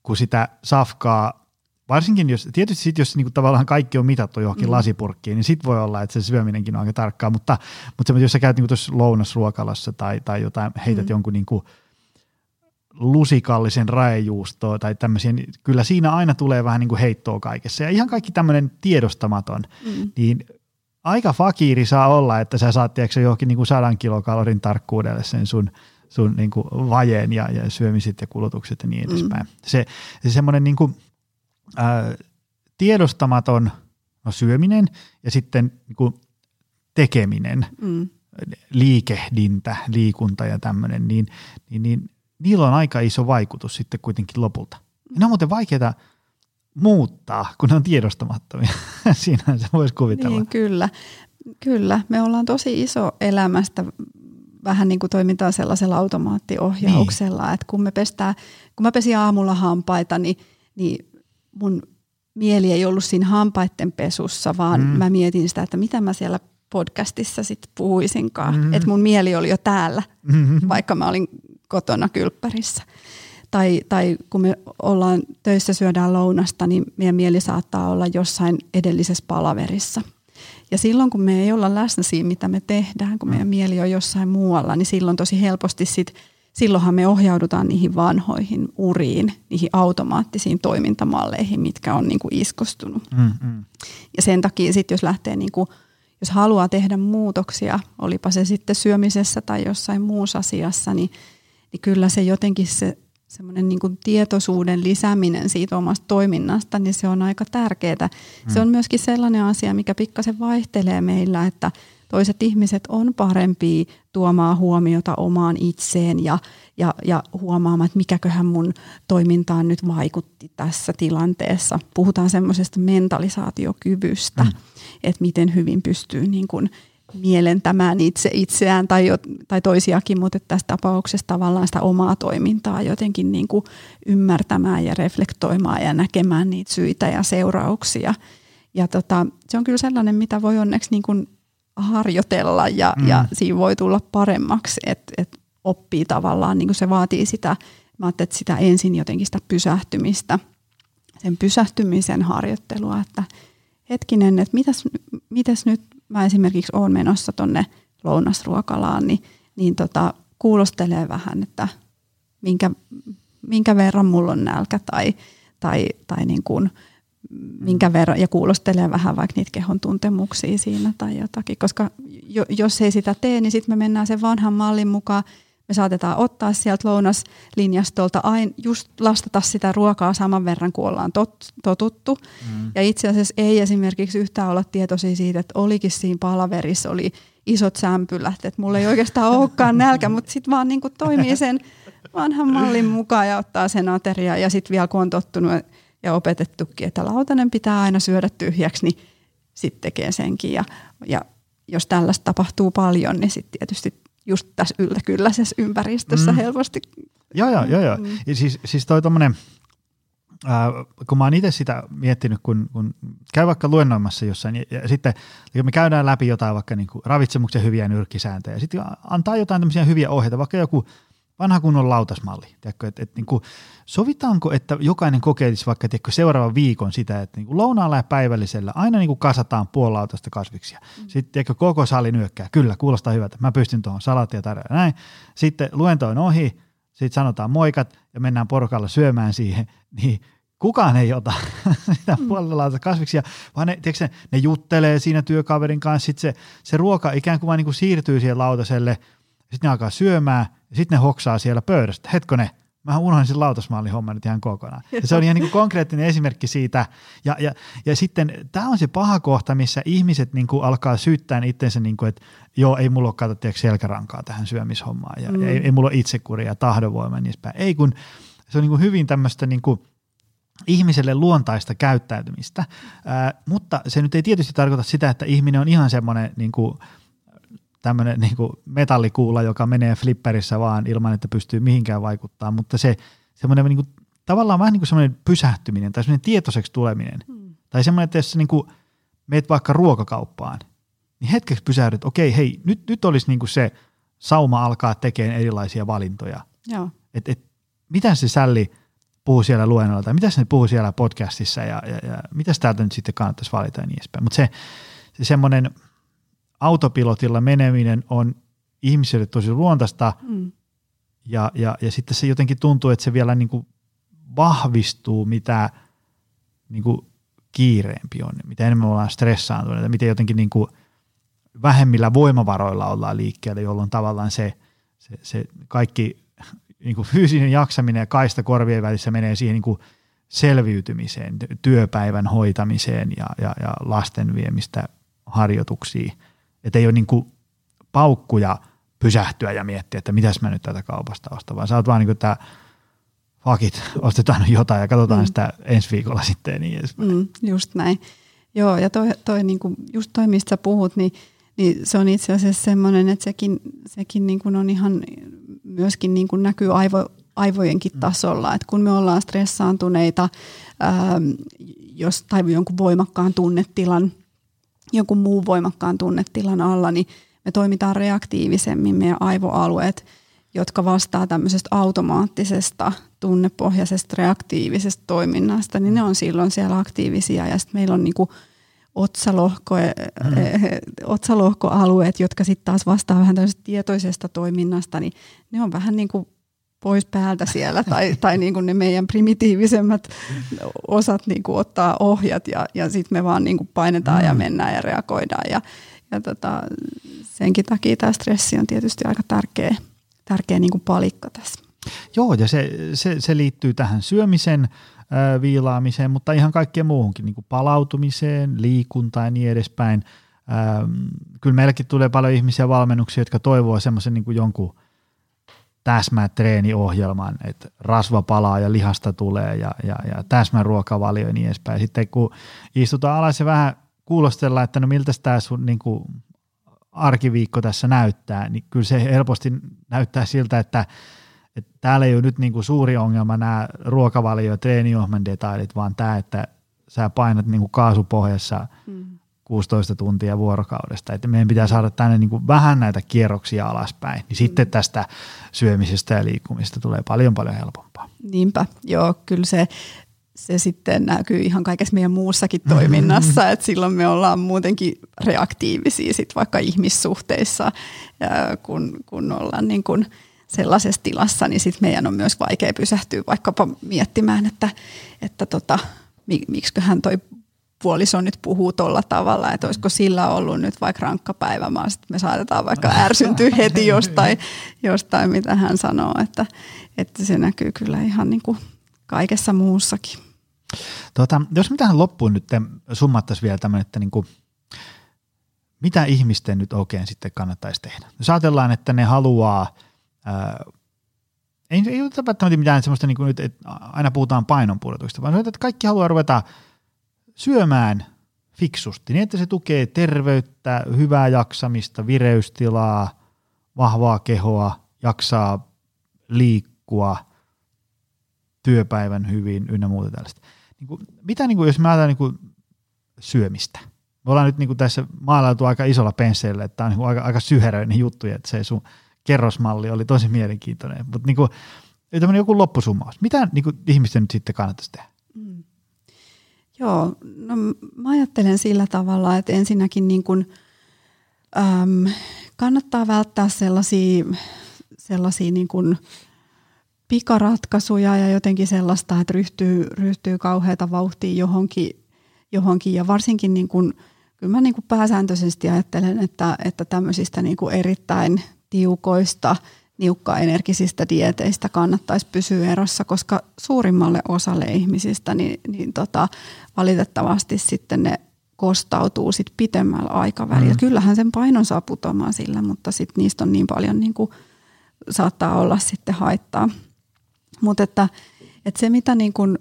kun sitä safkaa, varsinkin jos, tietysti sit, jos niin kuin tavallaan kaikki on mitattu johonkin mm. lasipurkkiin, niin sit voi olla, että se syöminenkin on aika tarkkaa, mutta, mutta jos sä käyt niin tuossa lounasruokalassa tai, tai jotain, heität mm. jonkun niin kuin – lusikallisen raejuustoa tai tämmöisiä, niin kyllä siinä aina tulee vähän niin kuin heittoa kaikessa. Ja ihan kaikki tämmöinen tiedostamaton, mm. niin aika fakiiri saa olla, että sä saat tiedätkö, johonkin niin kuin sadan kilokalorin tarkkuudelle sen sun, sun niin kuin vajeen ja, ja syömiset ja kulutukset ja niin edespäin. Mm. Se, se semmoinen niin kuin, äh, tiedostamaton no, syöminen ja sitten niin kuin tekeminen, mm. liikehdintä, liikunta ja tämmöinen, niin, niin, niin niillä on aika iso vaikutus sitten kuitenkin lopulta. Ja ne on muuten vaikeaa muuttaa, kun ne on tiedostamattomia. Siinä se voisi kuvitella. Niin, kyllä. Kyllä. Me ollaan tosi iso elämästä vähän niin kuin toimintaa sellaisella automaattiohjauksella, niin. että kun me pestään, kun mä pesin aamulla hampaita, niin, niin mun mieli ei ollut siinä hampaiden pesussa, vaan mm. mä mietin sitä, että mitä mä siellä podcastissa sitten puhuisinkaan. Mm. Että mun mieli oli jo täällä, mm-hmm. vaikka mä olin kotona kylppärissä. Tai, tai kun me ollaan töissä syödään lounasta, niin meidän mieli saattaa olla jossain edellisessä palaverissa. Ja silloin kun me ei olla läsnä siinä, mitä me tehdään, kun meidän mieli on jossain muualla, niin silloin tosi helposti sit silloinhan me ohjaudutaan niihin vanhoihin uriin, niihin automaattisiin toimintamalleihin, mitkä on niin kuin iskostunut. Mm, mm. Ja sen takia sitten, jos lähtee niin kuin, jos haluaa tehdä muutoksia, olipa se sitten syömisessä tai jossain muussa asiassa, niin, niin kyllä se jotenkin se semmoinen niin tietoisuuden lisääminen siitä omasta toiminnasta, niin se on aika tärkeää. Mm. Se on myöskin sellainen asia, mikä pikkasen vaihtelee meillä, että toiset ihmiset on parempia tuomaan huomiota omaan itseen ja, ja, ja huomaamaan, että mikäköhän mun toimintaan nyt vaikutti tässä tilanteessa. Puhutaan semmoisesta mentalisaatiokyvystä, mm. että miten hyvin pystyy niin kuin mielentämään itse itseään tai, jo, tai toisiakin, mutta tässä tapauksessa tavallaan sitä omaa toimintaa jotenkin niin kuin ymmärtämään ja reflektoimaan ja näkemään niitä syitä ja seurauksia. Ja tota, se on kyllä sellainen, mitä voi onneksi niin kuin harjoitella ja, mm. ja siinä voi tulla paremmaksi, että et oppii tavallaan, niin kuin se vaatii sitä, mä että sitä ensin jotenkin sitä pysähtymistä, sen pysähtymisen harjoittelua, että hetkinen, että mitäs, mitäs nyt mä esimerkiksi olen menossa tuonne lounasruokalaan, niin, niin tota, kuulostelee vähän, että minkä, minkä verran mulla on nälkä tai, tai, tai niin kuin, minkä verran, ja kuulostelee vähän vaikka niitä kehon tuntemuksia siinä tai jotakin, koska jo, jos ei sitä tee, niin sitten me mennään sen vanhan mallin mukaan, me saatetaan ottaa sieltä lounaslinjastolta aina just lastata sitä ruokaa saman verran kuin ollaan tot, totuttu. Mm. Ja itse asiassa ei esimerkiksi yhtään olla tietoisia siitä, että olikin siinä palaverissa oli isot sämpylät, että mulla ei oikeastaan olekaan nälkä, mutta sitten vaan niin toimii sen vanhan mallin mukaan ja ottaa sen ateria ja sitten vielä kun on tottunut ja opetettukin, että lautanen pitää aina syödä tyhjäksi, niin sitten tekee senkin ja, ja jos tällaista tapahtuu paljon, niin sitten tietysti just tässä yltäkylläisessä ympäristössä mm. helposti. Joo, joo, joo. joo. Mm. Ja siis, siis toi tommonen, äh, kun mä oon itse sitä miettinyt, kun, kun käy vaikka luennoimassa jossain, ja, ja sitten kun me käydään läpi jotain vaikka niin kuin ravitsemuksen hyviä nyrkkisääntöjä, ja sitten antaa jotain tämmöisiä hyviä ohjeita, vaikka joku vanha kunnon lautasmalli. Tiedätkö, että, että niin kuin, sovitaanko, että jokainen kokeilisi vaikka tiedätkö, seuraavan viikon sitä, että niin kuin lounaalla ja päivällisellä aina niin kuin kasataan puolautasta kasviksia. Mm. Sitten tiedätkö, koko sali nyökkää, kyllä, kuulostaa hyvältä, mä pystyn tuohon salaattia tarjoamaan näin. Sitten luento on ohi, sitten sanotaan moikat ja mennään porukalla syömään siihen, niin kukaan ei ota sitä mm. puolelta kasviksia, vaan ne, tiedätkö, ne juttelee siinä työkaverin kanssa, sitten se, se ruoka ikään kuin vain niin kuin siirtyy siihen lautaselle, sitten ne alkaa syömään, ja sitten ne hoksaa siellä pöydästä. Hetkone, mä unohdin sen lautasmallin homman nyt ihan kokonaan. Ja se on ihan niin kuin konkreettinen esimerkki siitä. Ja, ja, ja sitten tämä on se paha kohta, missä ihmiset niin kuin alkaa syyttää itsensä, niin kuin, että joo, ei mulla ole kato, selkärankaa tähän syömishommaan. Ja, mm. ja ei, ei mulla ole itsekuria ja tahdonvoimaa niin päin. Ei kun se on niin kuin hyvin tämmöistä niin kuin ihmiselle luontaista käyttäytymistä, Ää, mutta se nyt ei tietysti tarkoita sitä, että ihminen on ihan semmoinen niin kuin – tämmöinen niin metallikuula, joka menee flipperissä vaan ilman, että pystyy mihinkään vaikuttaa, mutta se semmoinen niin kuin, tavallaan vähän niin kuin semmoinen pysähtyminen tai semmoinen tietoiseksi tuleminen. Hmm. Tai semmoinen, että jos niin kuin meet vaikka ruokakauppaan, niin hetkeksi pysähdyt, okei, hei, nyt, nyt olisi niin kuin se sauma alkaa tekemään erilaisia valintoja. Joo. Et, et, mitä se Sälli puhuu siellä luennolla, tai mitä se puhuu siellä podcastissa, ja, ja, ja mitä täältä nyt sitten kannattaisi valita ja niin edespäin. Mutta se, se semmoinen – autopilotilla meneminen on ihmiselle tosi luontaista mm. ja, ja, ja sitten se jotenkin tuntuu, että se vielä niin kuin vahvistuu, mitä niin kuin kiireempi on, mitä enemmän ollaan stressaantuneita, miten jotenkin niin kuin vähemmillä voimavaroilla ollaan liikkeellä, jolloin tavallaan se, se, se kaikki niin kuin fyysinen jaksaminen ja kaista korvien välissä menee siihen niin kuin selviytymiseen, työpäivän hoitamiseen ja, ja, ja lasten viemistä harjoituksiin – että ei ole niin kuin paukkuja pysähtyä ja miettiä, että mitäs mä nyt tätä kaupasta ostan, vaan sä oot vaan niin kuin, että fuck it, ostetaan jotain ja katsotaan mm. sitä ensi viikolla sitten niin edespäin. Mm, just näin. Joo, ja toi, toi niin kuin, just toi, mistä sä puhut, niin, niin se on itse asiassa semmoinen, että sekin, sekin niin kuin on ihan myöskin niin kuin näkyy aivo, aivojenkin mm. tasolla, että kun me ollaan stressaantuneita ää, jos, tai jonkun voimakkaan tunnetilan – jonkun muun voimakkaan tunnetilan alla, niin me toimitaan reaktiivisemmin meidän aivoalueet, jotka vastaa tämmöisestä automaattisesta tunnepohjaisesta reaktiivisesta toiminnasta, niin ne on silloin siellä aktiivisia ja sitten meillä on niinku otsalohko, mm. otsalohkoalueet, jotka sitten taas vastaa vähän tämmöisestä tietoisesta toiminnasta, niin ne on vähän niin kuin pois päältä siellä tai, tai niin kuin ne meidän primitiivisemmät osat niin kuin ottaa ohjat ja, ja sitten me vaan niin kuin painetaan mm. ja mennään ja reagoidaan ja, ja tota, senkin takia tämä stressi on tietysti aika tärkeä, tärkeä niin kuin palikka tässä. Joo, ja se, se, se liittyy tähän syömisen äh, viilaamiseen, mutta ihan kaikkeen muuhunkin, niin kuin palautumiseen, liikuntaan ja niin edespäin. Ähm, kyllä meilläkin tulee paljon ihmisiä valmennuksia, jotka toivoo semmoisen niin kuin jonkun täsmätreeniohjelman, että rasva palaa ja lihasta tulee ja, ja, ja täsmäruokavalio ja niin edespäin. Sitten kun istutaan alas ja vähän kuulostella, että no miltä tämä sun niin kuin arkiviikko tässä näyttää, niin kyllä se helposti näyttää siltä, että, että täällä ei ole nyt niin kuin suuri ongelma nämä ruokavalio- ja treeniohjelman detailit, vaan tämä, että sä painat niin kuin kaasupohjassa mm 16 tuntia vuorokaudesta. Että meidän pitää saada tänne niin kuin vähän näitä kierroksia alaspäin, niin sitten tästä syömisestä ja liikkumista tulee paljon paljon helpompaa. Niinpä, joo, kyllä se, se sitten näkyy ihan kaikessa meidän muussakin toiminnassa, mm-hmm. että silloin me ollaan muutenkin reaktiivisia sit vaikka ihmissuhteissa, kun, kun ollaan niin kuin sellaisessa tilassa, niin sitten meidän on myös vaikea pysähtyä vaikkapa miettimään, että, että tota, miksiköhän toi puoliso nyt puhuu tuolla tavalla, että olisiko sillä ollut nyt vaikka rankka päivä, vaan sitten me saatetaan vaikka ärsyntyä heti jostain, jostain mitä hän sanoo, että, että se näkyy kyllä ihan niin kuin kaikessa muussakin. Tota, jos me tähän loppuun nyt summattaisiin vielä tämmöinen, että niin kuin, mitä ihmisten nyt oikein sitten kannattaisi tehdä? Jos ajatellaan, että ne haluaa, ää, ei, ei ole välttämättä mitään semmoista, niin kuin nyt, että aina puhutaan painonpudotuksesta, vaan että kaikki haluaa ruveta – syömään fiksusti, niin että se tukee terveyttä, hyvää jaksamista, vireystilaa, vahvaa kehoa, jaksaa liikkua työpäivän hyvin ynnä muuta tällaista. Niin kuin, mitä niin kuin, jos mä ajatellaan niin syömistä? Me ollaan nyt niin kuin tässä maalailtu aika isolla pensseillä, että tämä on niin aika, aika syheröinen juttu, että se sun kerrosmalli oli tosi mielenkiintoinen. Mutta niin kuin, joku loppusummaus. Mitä niin kuin, ihmisten nyt sitten kannattaisi tehdä? Joo, no mä ajattelen sillä tavalla, että ensinnäkin niin kuin, äm, kannattaa välttää sellaisia, sellaisia niin kuin pikaratkaisuja ja jotenkin sellaista, että ryhtyy, ryhtyy kauheata vauhtia johonkin, johonkin. Ja varsinkin niin kuin, kyllä mä niin kuin pääsääntöisesti ajattelen, että, että tämmöisistä niin kuin erittäin tiukoista niukkaenergisistä dieteistä kannattaisi pysyä erossa, koska suurimmalle osalle ihmisistä niin, niin tota, valitettavasti sitten ne kostautuu sit pitemmällä aikavälillä. Mm. Kyllähän sen painon saa putoamaan sillä, mutta sit niistä on niin paljon niin kuin, saattaa olla sitten haittaa. Mutta että, että se mitä niin kuin,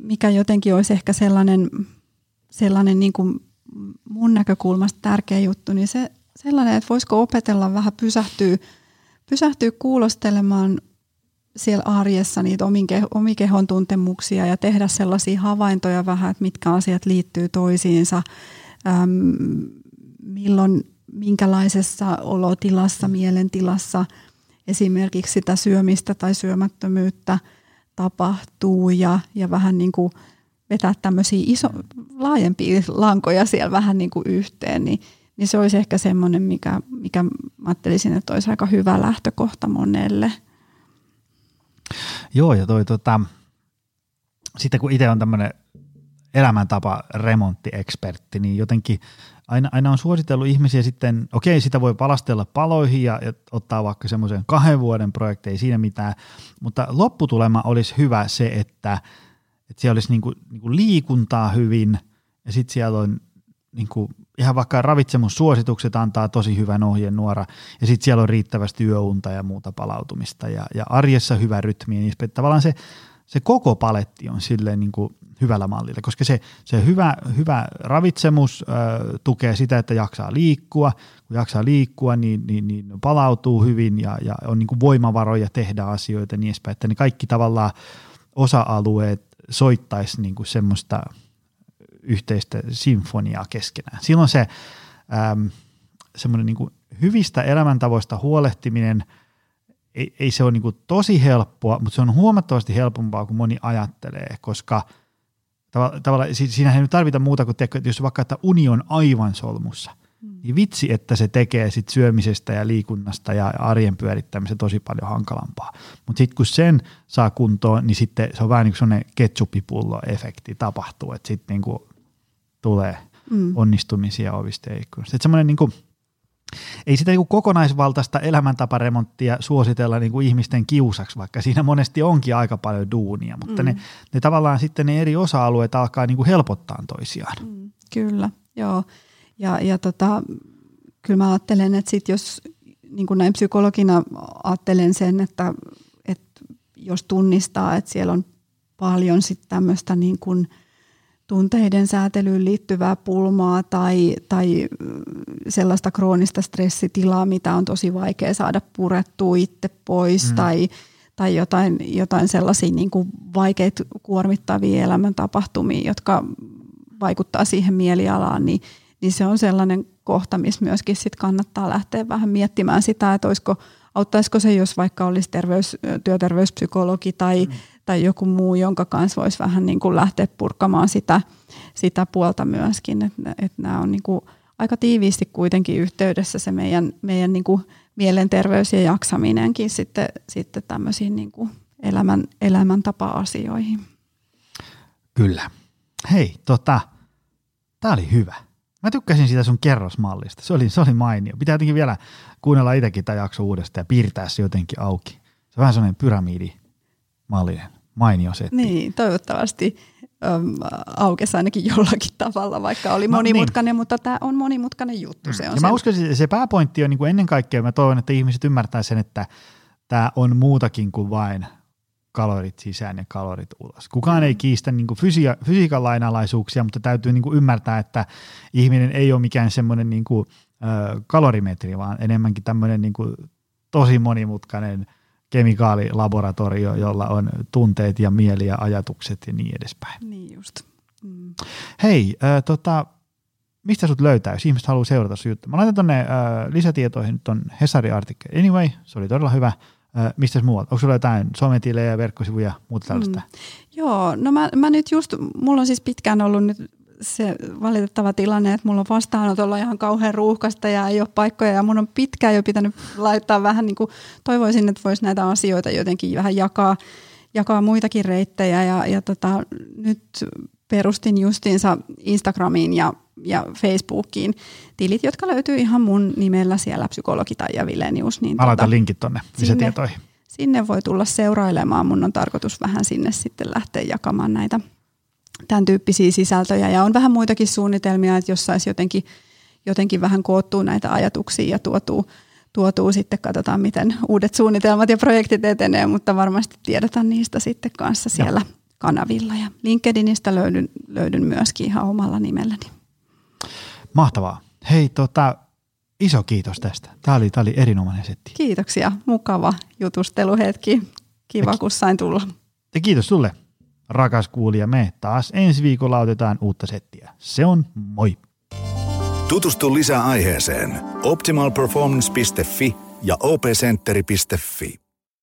mikä jotenkin olisi ehkä sellainen, sellainen niin kuin mun näkökulmasta tärkeä juttu, niin se sellainen, että voisiko opetella vähän pysähtyä pysähtyä kuulostelemaan siellä arjessa niitä omin keho, omi kehon tuntemuksia ja tehdä sellaisia havaintoja vähän, että mitkä asiat liittyy toisiinsa, äm, milloin, minkälaisessa olotilassa, mielentilassa esimerkiksi sitä syömistä tai syömättömyyttä tapahtuu ja, ja vähän niin kuin vetää tämmöisiä iso, laajempia lankoja siellä vähän niin kuin yhteen, niin niin se olisi ehkä semmoinen, mikä, mikä mä ajattelisin, että olisi aika hyvä lähtökohta monelle. Joo, ja toi tota, sitten kun itse on tämmöinen elämäntapa remonttiekspertti, niin jotenkin aina, aina on suositellut ihmisiä sitten, okei, sitä voi palastella paloihin ja, ja ottaa vaikka semmoisen kahden vuoden projekti, ei siinä mitään, mutta lopputulema olisi hyvä se, että, että siellä olisi niinku, niinku liikuntaa hyvin ja sitten siellä on niin kuin, ihan vaikka ravitsemussuositukset antaa tosi hyvän ohjeen nuora, ja sitten siellä on riittävästi yöunta ja muuta palautumista, ja, ja arjessa hyvä rytmi, niin tavallaan se, se koko paletti on silleen niin kuin hyvällä mallilla, koska se, se hyvä, hyvä ravitsemus ö, tukee sitä, että jaksaa liikkua, kun jaksaa liikkua, niin, niin, niin palautuu hyvin ja, ja on niin kuin voimavaroja tehdä asioita niin edespäin, että ne kaikki tavallaan osa-alueet soittaisi niin kuin semmoista – yhteistä sinfoniaa keskenään. Silloin se äm, semmoinen niin hyvistä elämäntavoista huolehtiminen, ei, ei se ole niin kuin tosi helppoa, mutta se on huomattavasti helpompaa kuin moni ajattelee, koska tavallaan siinä ei nyt tarvita muuta kuin, että jos vaikka että uni on aivan solmussa, mm. niin vitsi, että se tekee sit syömisestä ja liikunnasta ja arjen pyörittämistä tosi paljon hankalampaa. Mutta sitten kun sen saa kuntoon, niin sitten se on vähän niin kuin sellainen ketsuppipullo-efekti tapahtuu, että sitten niinku tulee mm. onnistumisia ovista ja ikkunasta. Että semmoinen niinku, ei sitä niin kokonaisvaltaista elämäntaparemonttia suositella niin kuin ihmisten kiusaksi, vaikka siinä monesti onkin aika paljon duunia, mutta mm. ne, ne tavallaan sitten ne eri osa-alueet alkaa niin kuin helpottaa toisiaan. Mm, kyllä, joo. Ja, ja tota, kyllä mä ajattelen, että sit jos niin kuin näin psykologina ajattelen sen, että, että jos tunnistaa, että siellä on paljon sitten tämmöistä niin kuin – tunteiden säätelyyn liittyvää pulmaa tai, tai sellaista kroonista stressitilaa, mitä on tosi vaikea saada purettua itse pois mm. tai, tai jotain, jotain sellaisia niin kuin vaikeita kuormittavia elämäntapahtumia, jotka vaikuttaa siihen mielialaan, niin, niin se on sellainen kohta, missä myöskin sit kannattaa lähteä vähän miettimään sitä, että olisiko, auttaisiko se, jos vaikka olisi terveys, työterveyspsykologi tai, mm tai joku muu, jonka kanssa voisi vähän niin kuin lähteä purkamaan sitä, sitä puolta myöskin. Että et nämä on niin kuin aika tiiviisti kuitenkin yhteydessä se meidän, meidän niin kuin mielenterveys ja jaksaminenkin sitten, sitten tämmöisiin niin kuin elämän, elämäntapa-asioihin. Kyllä. Hei, tota, tämä oli hyvä. Mä tykkäsin siitä sun kerrosmallista. Se oli, se oli mainio. Pitää jotenkin vielä kuunnella itsekin tämä jakso uudestaan ja piirtää se jotenkin auki. Se on vähän sellainen pyramidi mallinen, mainio setti. Niin, toivottavasti äm, aukesi ainakin jollakin tavalla, vaikka oli no, monimutkainen, niin. mutta tämä on monimutkainen juttu. Se on ja mä uskon, että se pääpointti on niin kuin ennen kaikkea, mä toivon, että ihmiset ymmärtää sen, että tämä on muutakin kuin vain kalorit sisään ja kalorit ulos. Kukaan ei kiistä niin kuin fysi- fysiikan lainalaisuuksia, mutta täytyy niin kuin ymmärtää, että ihminen ei ole mikään semmoinen niin kuin, ö, kalorimetri, vaan enemmänkin tämmöinen niin kuin tosi monimutkainen – kemikaalilaboratorio, jolla on tunteet ja mieli ja ajatukset ja niin edespäin. Niin just. Mm. Hei, äh, tota, mistä sut löytää, jos ihmiset haluaa seurata sun juttu? Mä laitan tonne äh, lisätietoihin on Hesari artikkeli. Anyway, se oli todella hyvä. Äh, mistä muualta? Onko sulla jotain sometilejä, verkkosivuja, muuta tällaista? Mm. Joo, no mä, mä nyt just, mulla on siis pitkään ollut nyt se valitettava tilanne, että mulla on vastaanotolla ihan kauhean ruuhkasta ja ei ole paikkoja ja mun on pitkään jo pitänyt laittaa vähän niin kuin, toivoisin, että voisi näitä asioita jotenkin vähän jakaa, jakaa muitakin reittejä ja, ja tota, nyt perustin justiinsa Instagramiin ja, ja Facebookiin tilit, jotka löytyy ihan mun nimellä siellä psykologi tai Vilenius. Niin Mä tota, linkit tonne lisätietoihin. Sinne, sinne voi tulla seurailemaan. Mun on tarkoitus vähän sinne sitten lähteä jakamaan näitä tämän tyyppisiä sisältöjä. Ja on vähän muitakin suunnitelmia, että jos saisi jotenkin, jotenkin vähän koottua näitä ajatuksia ja tuotuu, tuotuu sitten, katsotaan miten uudet suunnitelmat ja projektit etenee, mutta varmasti tiedotan niistä sitten kanssa siellä Joo. kanavilla. Ja LinkedInistä löydyn, löydyn myöskin ihan omalla nimelläni. Mahtavaa. Hei, tota, iso kiitos tästä. Tämä oli, tämä oli erinomainen setti. Kiitoksia. Mukava jutusteluhetki. Kiva, kun sain tulla. Ja kiitos sulle rakas kuulija, me taas ensi viikolla otetaan uutta settiä. Se on moi! Tutustu lisää aiheeseen optimalperformance.fi ja opcenteri.fi.